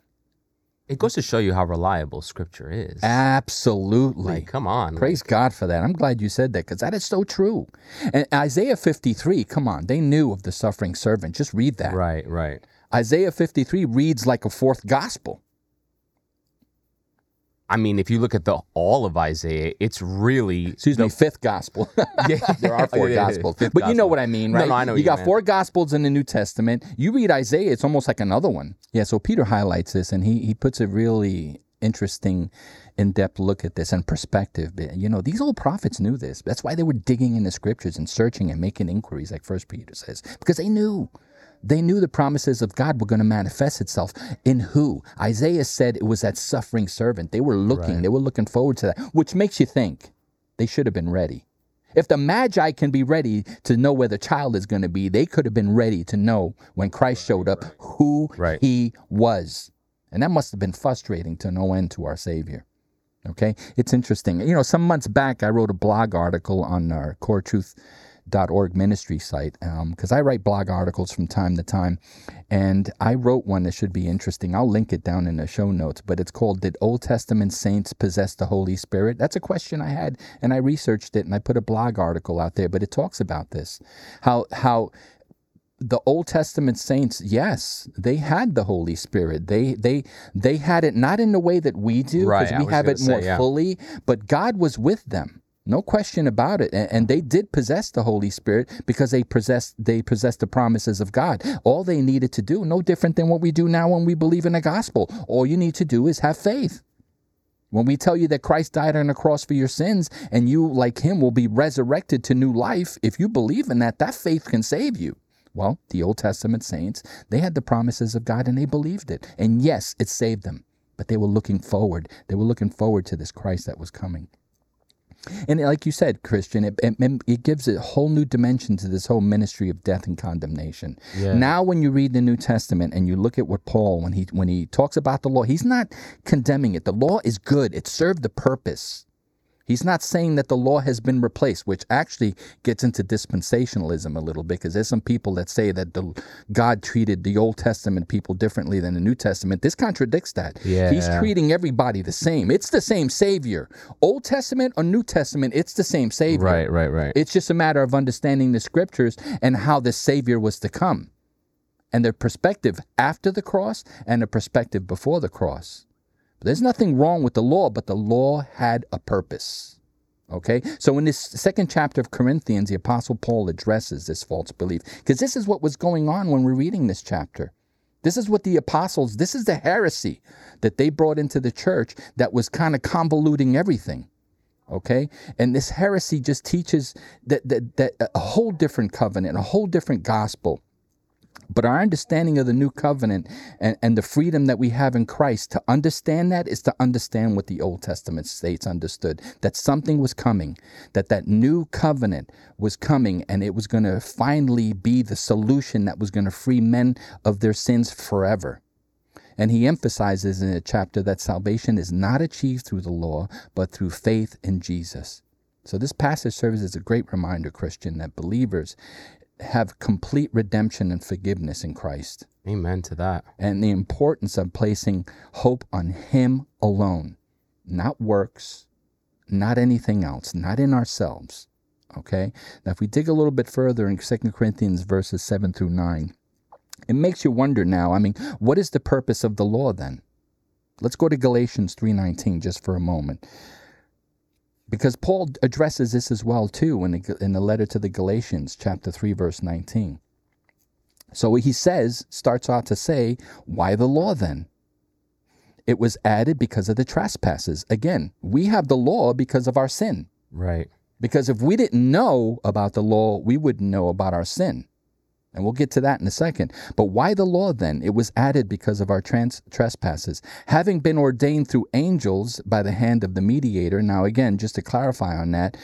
It goes to show you how reliable Scripture is. Absolutely. Like, come on. Praise God for that. I'm glad you said that because that is so true. And Isaiah 53, come on, they knew of the suffering servant. Just read that. Right, right. Isaiah 53 reads like a fourth gospel. I mean, if you look at the all of Isaiah, it's really excuse the, me, fifth gospel. yeah, there are four gospels, but gospel. you know what I mean, right? No, no I know. You, you got meant. four gospels in the New Testament. You read Isaiah, it's almost like another one. Yeah. So Peter highlights this, and he he puts a really interesting in-depth look at this and perspective you know these old prophets knew this that's why they were digging in the scriptures and searching and making inquiries like first peter says because they knew they knew the promises of God were going to manifest itself in who? Isaiah said it was that suffering servant. They were looking, right. they were looking forward to that, which makes you think they should have been ready. If the Magi can be ready to know where the child is going to be, they could have been ready to know when Christ showed up right. who right. he was. And that must have been frustrating to no end to our Savior. Okay? It's interesting. You know, some months back, I wrote a blog article on our Core Truth org ministry site because um, I write blog articles from time to time. And I wrote one that should be interesting. I'll link it down in the show notes, but it's called Did Old Testament Saints Possess the Holy Spirit? That's a question I had, and I researched it and I put a blog article out there, but it talks about this. How, how, the Old Testament saints, yes, they had the Holy Spirit. They they they had it not in the way that we do, because right, we have it say, more yeah. fully, but God was with them. No question about it. And, and, they did possess the Holy Spirit because they possessed they possessed the promises of God. All they needed to do, no different than what we do now when we believe in the gospel. All you need to do is have faith. When we tell you that Christ died on the cross for your sins and you, like him, will be resurrected to new life, if you believe in that, that faith can save you. Well, the Old Testament saints, they had the promises of God and they believed it. And yes, it saved them. But they were looking forward. They were looking forward to this Christ that was coming. And like you said, Christian, it, it, it, gives a whole new dimension to this whole ministry of death and condemnation. Yeah. Now, when you read the New Testament and you look at what Paul, when he when he talks about the law, he's not condemning it. The law is good; it served the purpose. He's not saying that the law has been replaced, which actually gets into dispensationalism a little bit, because there's some people that say that the, God treated the Old Testament people differently than the New Testament. This contradicts that. Yeah. He's treating everybody the same. It's the same Savior. Old Testament or New Testament, it's the same Savior. Right, right, right. It's just a matter of understanding the scriptures and how the Savior was to come, and the perspective after the cross and the perspective before the cross. There's nothing wrong with the law, but the law had a purpose. Okay? So in this second chapter of Corinthians, the Apostle Paul addresses this false belief because this is what was going on when we're reading this chapter. This is what the apostles, this is the heresy that they brought into the church that was kind of convoluting everything. Okay? And this heresy just teaches that, that, that a whole different covenant, a whole different gospel but our understanding of the new covenant and, and the freedom that we have in Christ, to understand that is to understand what the Old Testament states understood that something was coming, that that new covenant was coming, and it was going to finally be the solution that was going to free men of their sins forever. And he emphasizes in a chapter that salvation is not achieved through the law, but through faith in Jesus. So, this passage serves as a great reminder, Christian, that believers have complete redemption and forgiveness in Christ. Amen to that. And the importance of placing hope on Him alone, not works, not anything else, not in ourselves. Okay? Now, if we dig a little bit further in 2 Corinthians verses 7 through 9, it makes you wonder now, I mean, what is the purpose of the law then? Let's go to Galatians 3:19 just for a moment. Because Paul addresses this as well too in the, in the letter to the Galatians chapter 3 verse 19. So he says, starts out to say, why the law then? It was added because of the trespasses. Again, we have the law because of our sin. Right. Because if we didn't know about the law, we wouldn't know about our sin. And we'll get to that in a second. But why the law then? It was added because of our trans- trespasses, having been ordained through angels by the hand of the mediator. Now, again, just to clarify on that,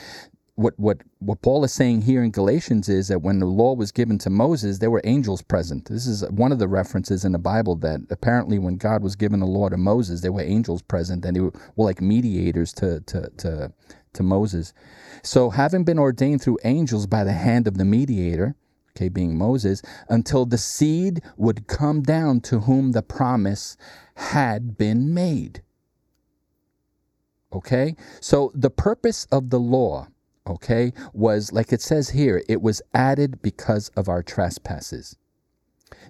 what, what, what Paul is saying here in Galatians is that when the law was given to Moses, there were angels present. This is one of the references in the Bible that apparently when God was given the law to Moses, there were angels present and they were, were like mediators to, to, to, to Moses. So, having been ordained through angels by the hand of the mediator, okay, being Moses, until the seed would come down to whom the promise had been made. Okay? So, the purpose of the law okay, was like it says here, it was added because of our trespasses.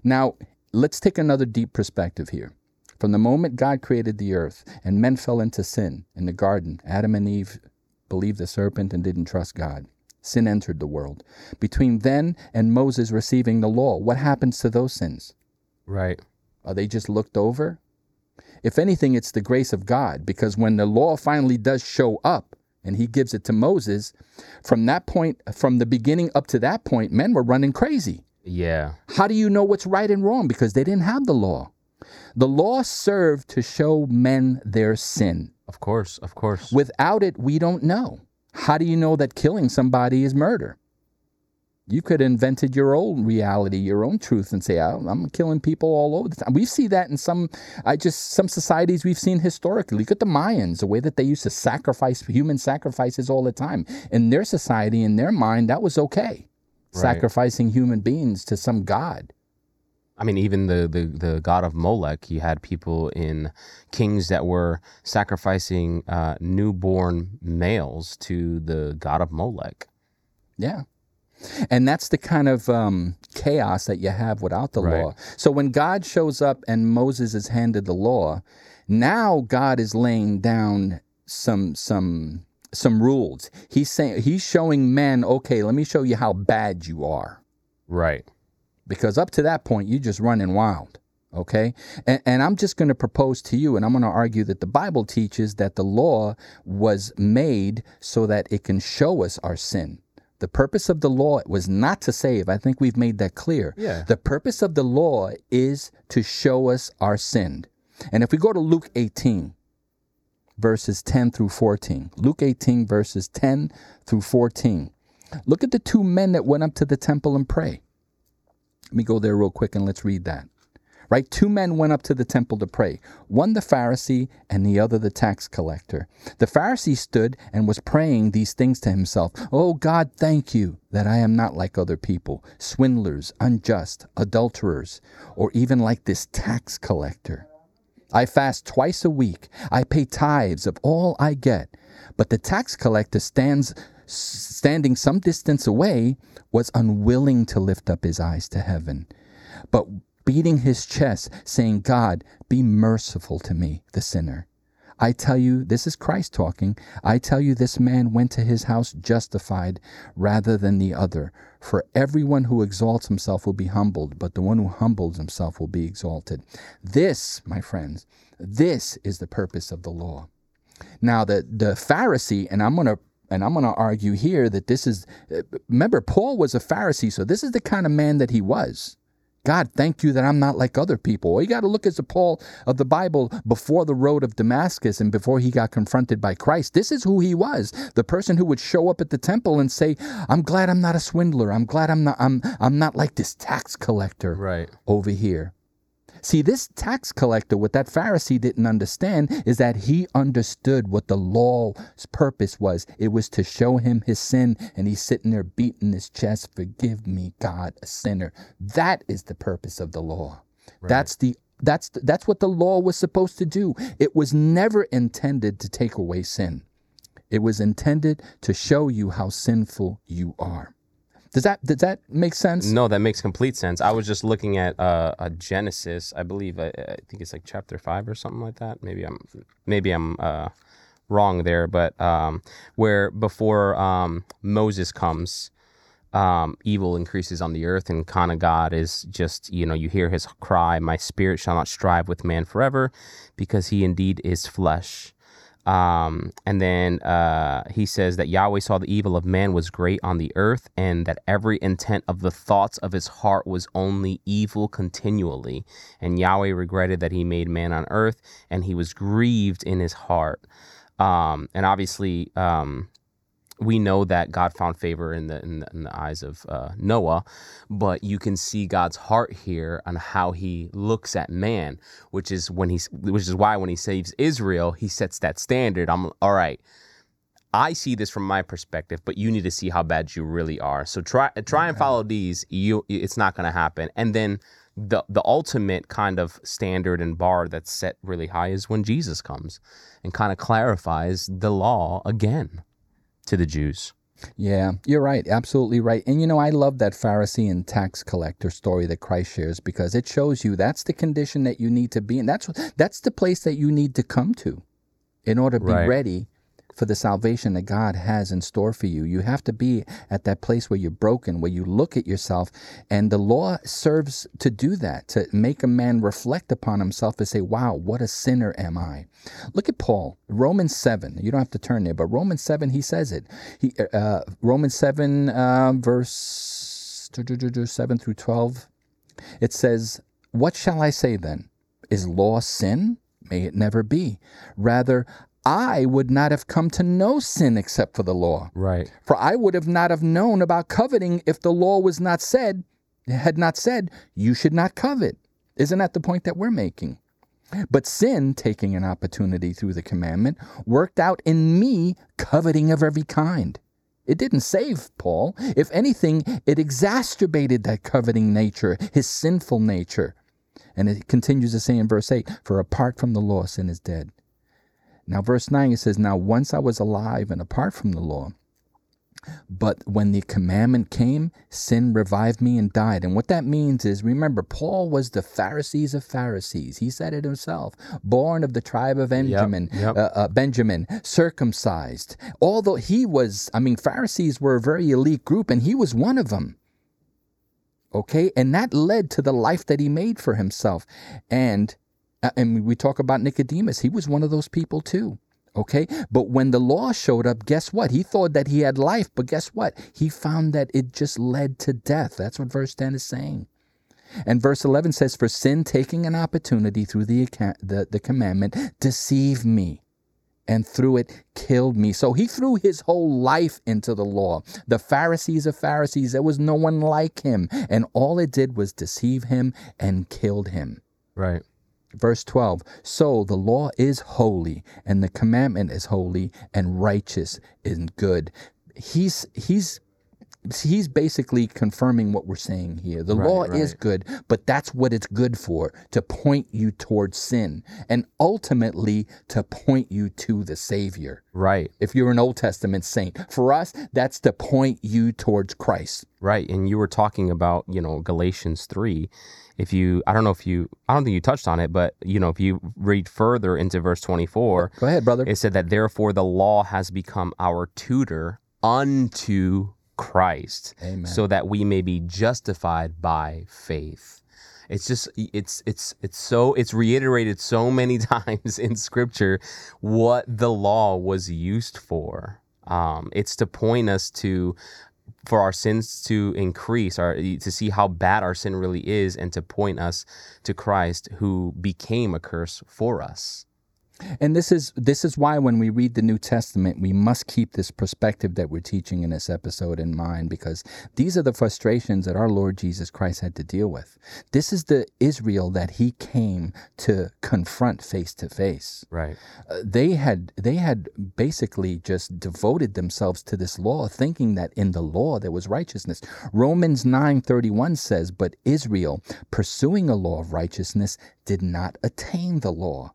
Now, let's take another deep perspective here. From the moment God created the earth and men fell into sin in the garden, Adam and Eve believed the serpent and didn't trust God. Sin entered the world. Between then and Moses receiving the law, what happens to those sins? Right. Are they just looked over? If anything, it's the grace of God because when the law finally does show up, and he gives it to Moses. From that point, from the beginning up to that point, men were running crazy. Yeah. How do you know what's right and wrong? Because they didn't have the law. The law served to show men their sin. Of course, of course. Without it, we don't know. How do you know that killing somebody is murder? You could have invented your own reality, your own truth, and say, oh, "I'm killing people all over the time." We see that in some, I just some societies we've seen historically. Look at the Mayans, the way that they used to sacrifice human sacrifices all the time. In their society, in their mind, that was okay, right. sacrificing human beings to some god. I mean, even the, the, the god of Molech, you had people in kings that were sacrificing uh, newborn males to the god of Molech. Yeah. And that's the kind of um, chaos that you have without the right. law. So when God shows up and Moses is handed the law, now God is laying down some some some rules. He's saying he's showing men, okay, let me show you how bad you are. Right. Because up to that point, you're just running wild. Okay. And, and I'm just going to propose to you, and I'm going to argue that the Bible teaches that the law was made so that it can show us our sin. The purpose of the law was not to save. I think we've made that clear. Yeah. The purpose of the law is to show us our sin. And if we go to Luke 18, verses 10 through 14, Luke 18, verses 10 through 14, look at the two men that went up to the temple and pray. Let me go there real quick and let's read that right? Two men went up to the temple to pray, one the Pharisee and the other the tax collector. The Pharisee stood and was praying these things to himself Oh God, thank you that I am not like other people, swindlers, unjust, adulterers, or even like this tax collector. I fast twice a week. I pay tithes of all I get. But the tax collector stands standing some distance away was unwilling to lift up his eyes to heaven but beating his chest, saying, God, be merciful to me, the sinner. I tell you, this is Christ talking. I tell you, this man went to his house justified rather than the other. For everyone who exalts himself will be humbled, but the one who humbles himself will be exalted. This, my friends, this is the purpose of the law. Now, the, the Pharisee, and I'm going to and I'm going to argue here that this is, remember, Paul was a Pharisee, so this is the kind of man that he was. God, thank you that I'm not like other people. Well, you got to look at the Paul of the Bible before the road of Damascus and before he got confronted by Christ. This is who he was. The person who would show up at the temple and say, I'm glad I'm not a swindler. I'm glad I'm not I'm I'm not like this tax collector right. over here. See, this tax collector, what that Pharisee didn't understand is that he understood what the law's purpose was. It was to show him his sin, and he's sitting there beating his chest, Forgive me, God, a sinner. That is the purpose of the law. That's the that's that's what the law was supposed to do. It was never intended to take away sin. It was intended to show you how sinful you are. Does that does that make sense? No, that makes complete sense. I was just looking at uh, a Genesis, I believe. I, I, think it's like chapter five or something like that. Maybe I'm maybe I'm uh, wrong there, but um, where before um, Moses comes, um, evil increases on the earth, and kind of God is just you know you hear His cry, "My spirit shall not strive with man forever, because he indeed is flesh." Um, and then uh, he says that Yahweh saw the evil of man was great on the earth, and that every intent of the thoughts of his heart was only evil continually. And Yahweh regretted that he made man on earth, and he was grieved in his heart. Um, and obviously, um, we know that God found favor in the in the, in the eyes of uh, Noah, but you can see God's heart here on how He looks at man, which is when he's which is why when He saves Israel, He sets that standard. I'm all right. I see this from my perspective, but you need to see how bad you really are. So try try and follow these. You it's not going to happen. And then the the ultimate kind of standard and bar that's set really high is when Jesus comes and kind of clarifies the law again to the Jews. Yeah, you're right. Absolutely right. And you know, I love that Pharisee and tax collector story that Christ shares because it shows you that's the condition that you need to be in. That's that's the place that you need to come to in order to be right. ready for the salvation that God has in store for you. You have to be at that place where you're broken, where you look at yourself. And the law serves to do that, to make a man reflect upon himself and say, wow, what a sinner am I. Look at Paul, Romans 7. You don't have to turn there, but Romans 7, he says it. He, uh, Romans 7, uh, verse 7 through 12, it says, What shall I say then? Is law sin? May it never be. Rather, I would not have come to know sin except for the law. Right. For I would have not have known about coveting if the law was not said, had not said, you should not covet. Isn't that the point that we're making? But sin, taking an opportunity through the commandment, worked out in me coveting of every kind. It didn't save Paul. If anything, it exacerbated that coveting nature, his sinful nature. And it continues to say in verse 8 For apart from the law, sin is dead. Now, verse 9, it says, Now once I was alive and apart from the law, but when the commandment came, sin revived me and died. And what that means is, remember, Paul was the Pharisees of Pharisees. He said it himself. Born of the tribe of Benjamin, yep, yep. Uh, uh, Benjamin, circumcised. Although he was, I mean, Pharisees were a very elite group, and he was one of them. Okay, and that led to the life that he made for himself. And Uh, and we talk about Nicodemus. He was one of those people too. Okay. But when the law showed up, guess what? He thought that he had life, but guess what? He found that it just led to death. That's what verse 10 is saying. And verse 11 says, For sin taking an opportunity through the, the, the commandment deceived me and through it killed me. So he threw his whole life into the law. The Pharisees of Pharisees, there was no one like him. And all it did was deceive him and killed him. Right. Verse 12 So the law is holy, and the commandment is holy, and righteous and good. He's, he's, he's basically confirming what we're saying here. The right, law right. is good, but that's what it's good for to point you towards sin and ultimately to point you to the Savior. Right. If you're an Old Testament saint, for us, that's to point you towards Christ. Right. And you were talking about, you know, Galatians 3 if you i don't know if you i don't think you touched on it but you know if you read further into verse 24 go ahead brother it said that therefore the law has become our tutor unto christ Amen. so that we may be justified by faith it's just it's it's it's so it's reiterated so many times in scripture what the law was used for um, it's to point us to for our sins to increase, or to see how bad our sin really is, and to point us to Christ who became a curse for us. And this is this is why when we read the New Testament, we must keep this perspective that we're teaching in this episode in mind because these are the frustrations that our Lord Jesus Christ had to deal with. This is the Israel that he came to confront face to face. Right. Uh, they had they had basically just devoted themselves to this law thinking that in the law there was righteousness. Romans 9:31 says, "But Israel, pursuing a law of righteousness, did not attain the law."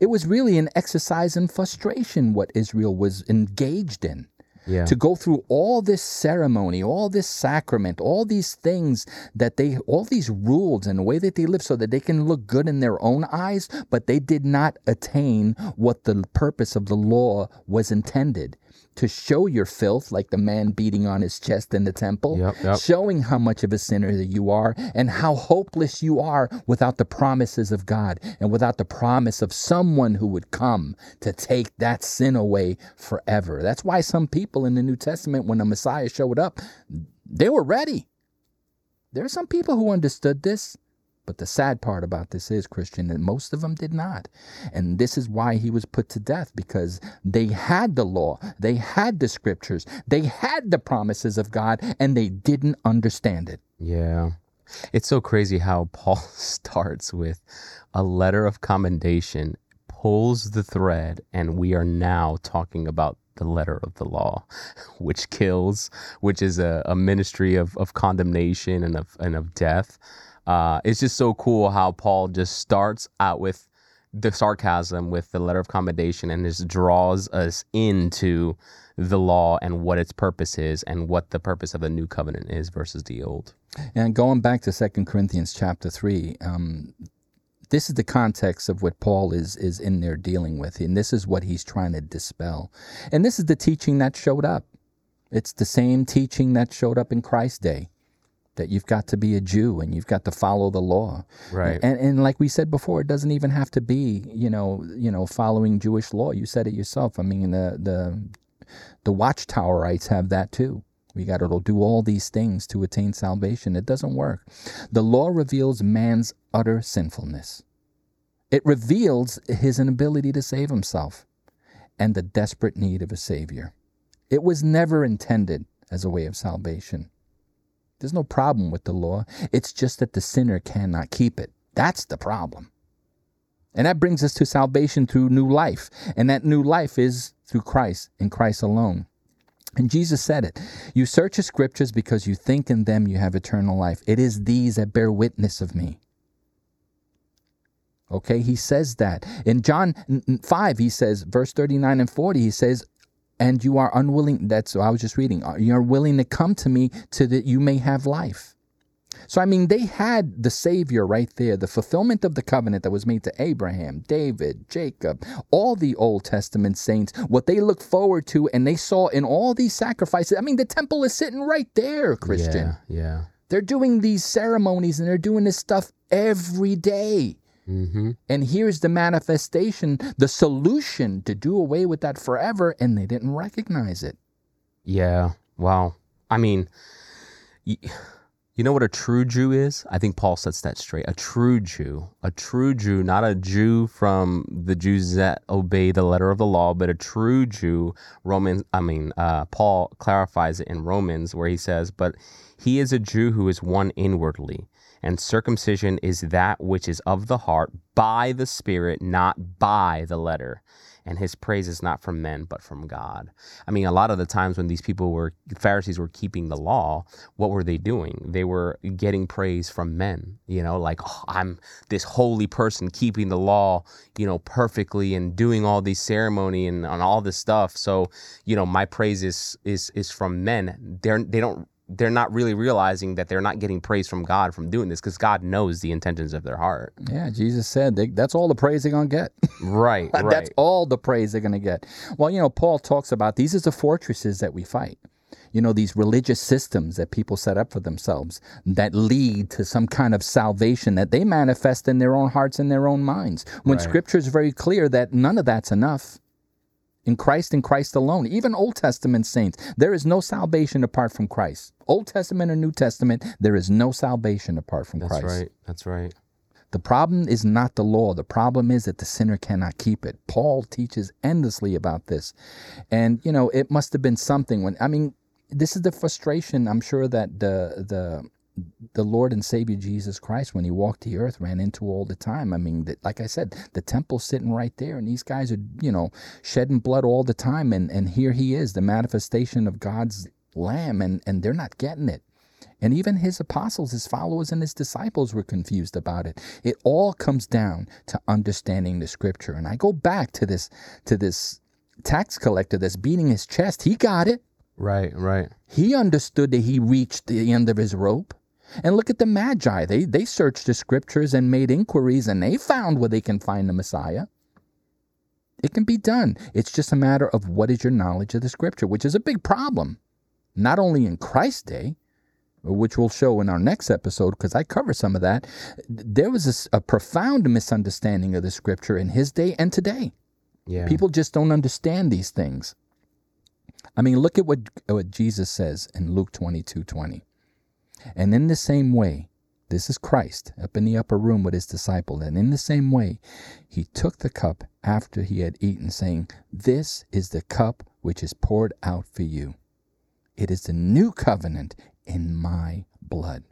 It was really an exercise in frustration what Israel was engaged in. Yeah. To go through all this ceremony, all this sacrament, all these things that they, all these rules and the way that they live so that they can look good in their own eyes, but they did not attain what the purpose of the law was intended to show your filth, like the man beating on his chest in the temple, Yep, yep. showing how much of a sinner that you are and how hopeless you are without the promises of God and without the promise of someone who would come to take that sin away forever. That's why some people in the New Testament, when the Messiah showed up, they were ready. There are some people who understood this. But the sad part about this is, Christian, that most of them did not. And this is why he was put to death because they had the law, they had the scriptures, they had the promises of God, and they didn't understand it. Yeah. It's so crazy how Paul starts with a letter of commendation, pulls the thread, and we are now talking about the letter of the law, which kills, which is a, a ministry of, of condemnation and of, and of death. Uh, it's just so cool how Paul just starts out with the sarcasm with the letter of commendation and just draws us into the law and what its purpose is and what the purpose of the new covenant is versus the old. And going back to Second Corinthians chapter 3, um, this is the context of what Paul is is in there dealing with, and this is what he's trying to dispel. And this is the teaching that showed up. It's the same teaching that showed up in Christ's day. That you've got to be a Jew and you've got to follow the law, Right. And and like we said before, it doesn't even have to be you know you know following Jewish law. You said it yourself. I mean the the the Watchtowerites have that too. We got to do all these things to attain salvation. It doesn't work. The law reveals man's utter sinfulness. It reveals his inability to save himself and the desperate need of a Savior. It was never intended as a way of salvation. There's no problem with the law. It's just that the sinner cannot keep it. That's the problem. And that brings us to salvation through new life. And that new life is through Christ and Christ alone. And Jesus said it. You search the scriptures because you think in them you have eternal life. It is these that bear witness of me. Okay, he says that. In John 5, he says, verse 39 and 40, he says, and you are unwilling, that's what I was just reading, uh, you're willing to come to me so that you may have life. So, I mean, they had the Savior right there, the fulfillment of the covenant that was made to Abraham, David, Jacob, all the Old Testament saints, what they looked forward to and they saw in all these sacrifices. I mean, the temple is sitting right there, Christian. Yeah. Yeah. They're doing these ceremonies and they're doing this stuff every day. Mm-hmm. And here's the manifestation, the solution to do away with that forever, and they didn't recognize it. Yeah. Wow. I mean, y- you know what a true Jew is? I think Paul sets that straight. A true Jew, a true Jew, not a Jew from the Jews that obey the letter of the law, but a true Jew. Romans, I mean, uh, Paul clarifies it in Romans where he says, "But he is a Jew who is one inwardly." And circumcision is that which is of the heart by the Spirit, not by the letter. And his praise is not from men, but from God. I mean, a lot of the times when these people were, Pharisees were keeping the law, what were they doing? They were getting praise from men, you know, like, oh, I'm this holy person keeping the law, you know, perfectly and doing all these ceremony and, and all this stuff. So, you know, my praise is, is, is from men. They're, they don't they're not really realizing that they're not getting praise from God from doing this because God knows the intentions of their heart. Yeah, Jesus said they, that's all the praise they're going to get. Right, right. that's all the praise they're going to get. Well, you know, Paul talks about these are the fortresses that we fight. You know, these religious systems that people set up for themselves that lead to some kind of salvation that they manifest in their own hearts and their own minds. When Right. scripture is very clear that none of that's enough. In Christ and Christ alone, even Old Testament saints, there is no salvation apart from Christ. Old Testament or New Testament, there is no salvation apart from That's Christ. That's right. That's right. The problem is not the law. The problem is that the sinner cannot keep it. Paul teaches endlessly about this. And, you know, it must have been something when, I mean, this is the frustration I'm sure that the, the, the Lord and Savior Jesus Christ, when he walked the earth, ran into all the time. I mean, the, like I said, the temple's sitting right there, and these guys are, you know, shedding blood all the time. And, and here he is, the manifestation of God's Lamb, and, and they're not getting it. And even his apostles, his followers, and his disciples were confused about it. It all comes down to understanding the scripture. And I go back to this to this tax collector that's beating his chest. He got it. Right, right. He understood that he reached the end of his rope. And look at the Magi. They they searched the scriptures and made inquiries and they found where they can find the Messiah. It can be done. It's just a matter of what is your knowledge of the scripture, which is a big problem. Not only in Christ's day, which we'll show in our next episode because I cover some of that, there was a, a, profound misunderstanding of the scripture in his day and today. Yeah. People just don't understand these things. I mean, look at what, what Jesus says in Luke 22 20. And in the same way, this is Christ up in the upper room with his disciple. And in the same way, he took the cup after he had eaten, saying, This is the cup which is poured out for you. It is the new covenant in my blood.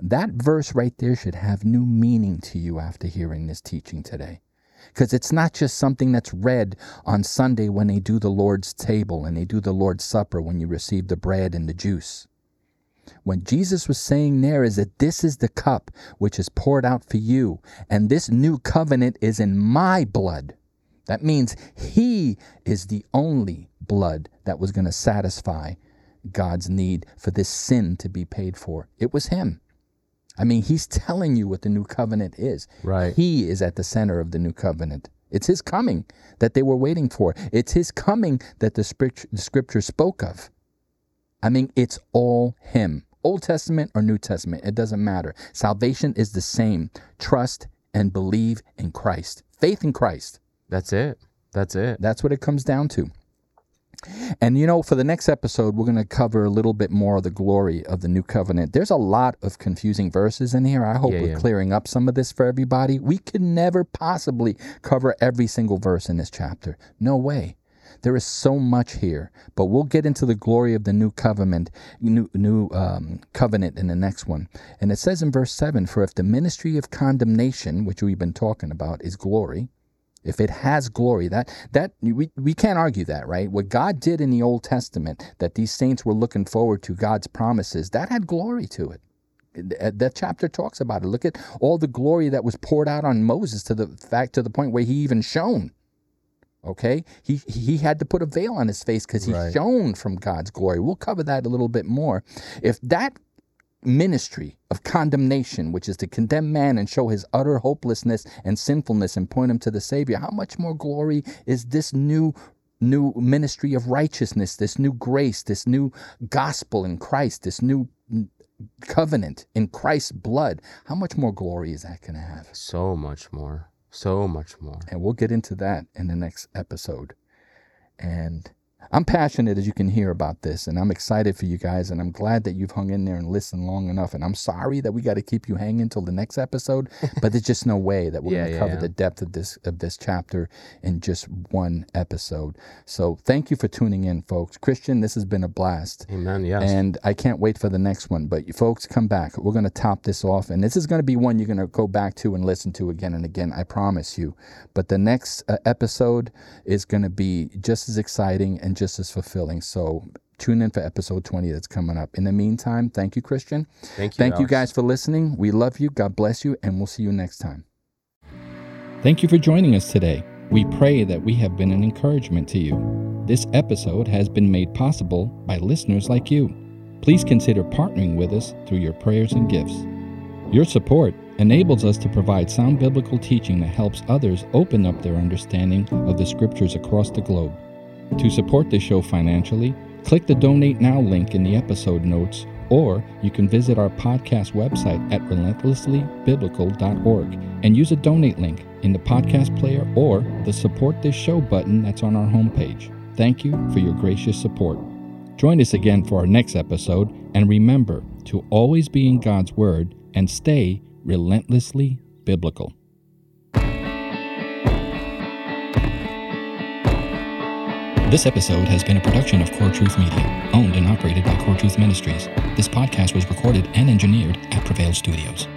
That verse right there should have new meaning to you after hearing this teaching today. Because it's not just something that's read on Sunday when they do the Lord's table and they do the Lord's supper when you receive the bread and the juice. What Jesus was saying there is that this is the cup which is poured out for you, and this new covenant is in my blood. That means He is the only blood that was going to satisfy God's need for this sin to be paid for. It was him. I mean, he's telling you what the new covenant is. Right. He is at the center of the new covenant. It's his coming that they were waiting for. It's his coming that the scripture spoke of. I mean, it's all him. Old Testament or New Testament, it doesn't matter. Salvation is the same. Trust and believe in Christ. Faith in Christ. That's it. That's it. That's what it comes down to. And you know, for the next episode, we're going to cover a little bit more of the glory of the new covenant. There's a lot of confusing verses in here. I hope Yeah, we're yeah. clearing up some of this for everybody. We can never possibly cover every single verse in this chapter. No way. There is so much here, but we'll get into the glory of the new covenant, new, new um, covenant in the next one. And it says in verse seven, "For if the ministry of condemnation, which we've been talking about, is glory, if it has glory that that we, we can't argue that right? What god did in the old testament that these saints were looking forward to god's promises that had glory to it. That chapter talks about it. Look at all the glory that was poured out on moses to the fact to the point where he even shone okay he he had to put a veil on his face because he Right. shone from god's glory we'll cover that a little bit more if that ministry of condemnation, which is to condemn man and show his utter hopelessness and sinfulness and point him to the Savior, how much more glory is this new new ministry of righteousness, this new grace, this new gospel in Christ, this new covenant in Christ's blood? How much more glory is that going to have? So much more. So much more. And we'll get into that in the next episode. And I'm passionate, as you can hear, about this, and I'm excited for you guys, and I'm glad that you've hung in there and listened long enough. And I'm sorry that we got to keep you hanging till the next episode, but there's just no way that we're Yeah, going to yeah, cover yeah. the depth of this of this chapter in just one episode. So thank you for tuning in, folks. Christian, this has been a blast. Amen. Yes. And I can't wait for the next one. But you folks, come back. We're going to top this off. And this is going to be one you're going to go back to and listen to again and again. I promise you. But the next uh, episode is going to be just as exciting and just as fulfilling. So tune in for episode 20 that's coming up. In the meantime, thank you, Christian. Thank you. Thank you guys for listening. We love you. God bless you. And we'll see you next time. Thank you for joining us today. We pray that we have been an encouragement to you. This episode has been made possible by listeners like you. Please consider partnering with us through your prayers and gifts. Your support enables us to provide sound biblical teaching that helps others open up their understanding of the scriptures across the globe. To support the show financially, click the Donate Now link in the episode notes, or you can visit our podcast website at relentlesslybiblical.org and use a donate link in the podcast player or the Support This Show button that's on our homepage. Thank you for your gracious support. Join us again for our next episode, and remember to always be in God's Word and stay relentlessly biblical. This episode has been a production of Core Truth Media, owned and operated by Core Truth Ministries. This podcast was recorded and engineered at Prevail Studios.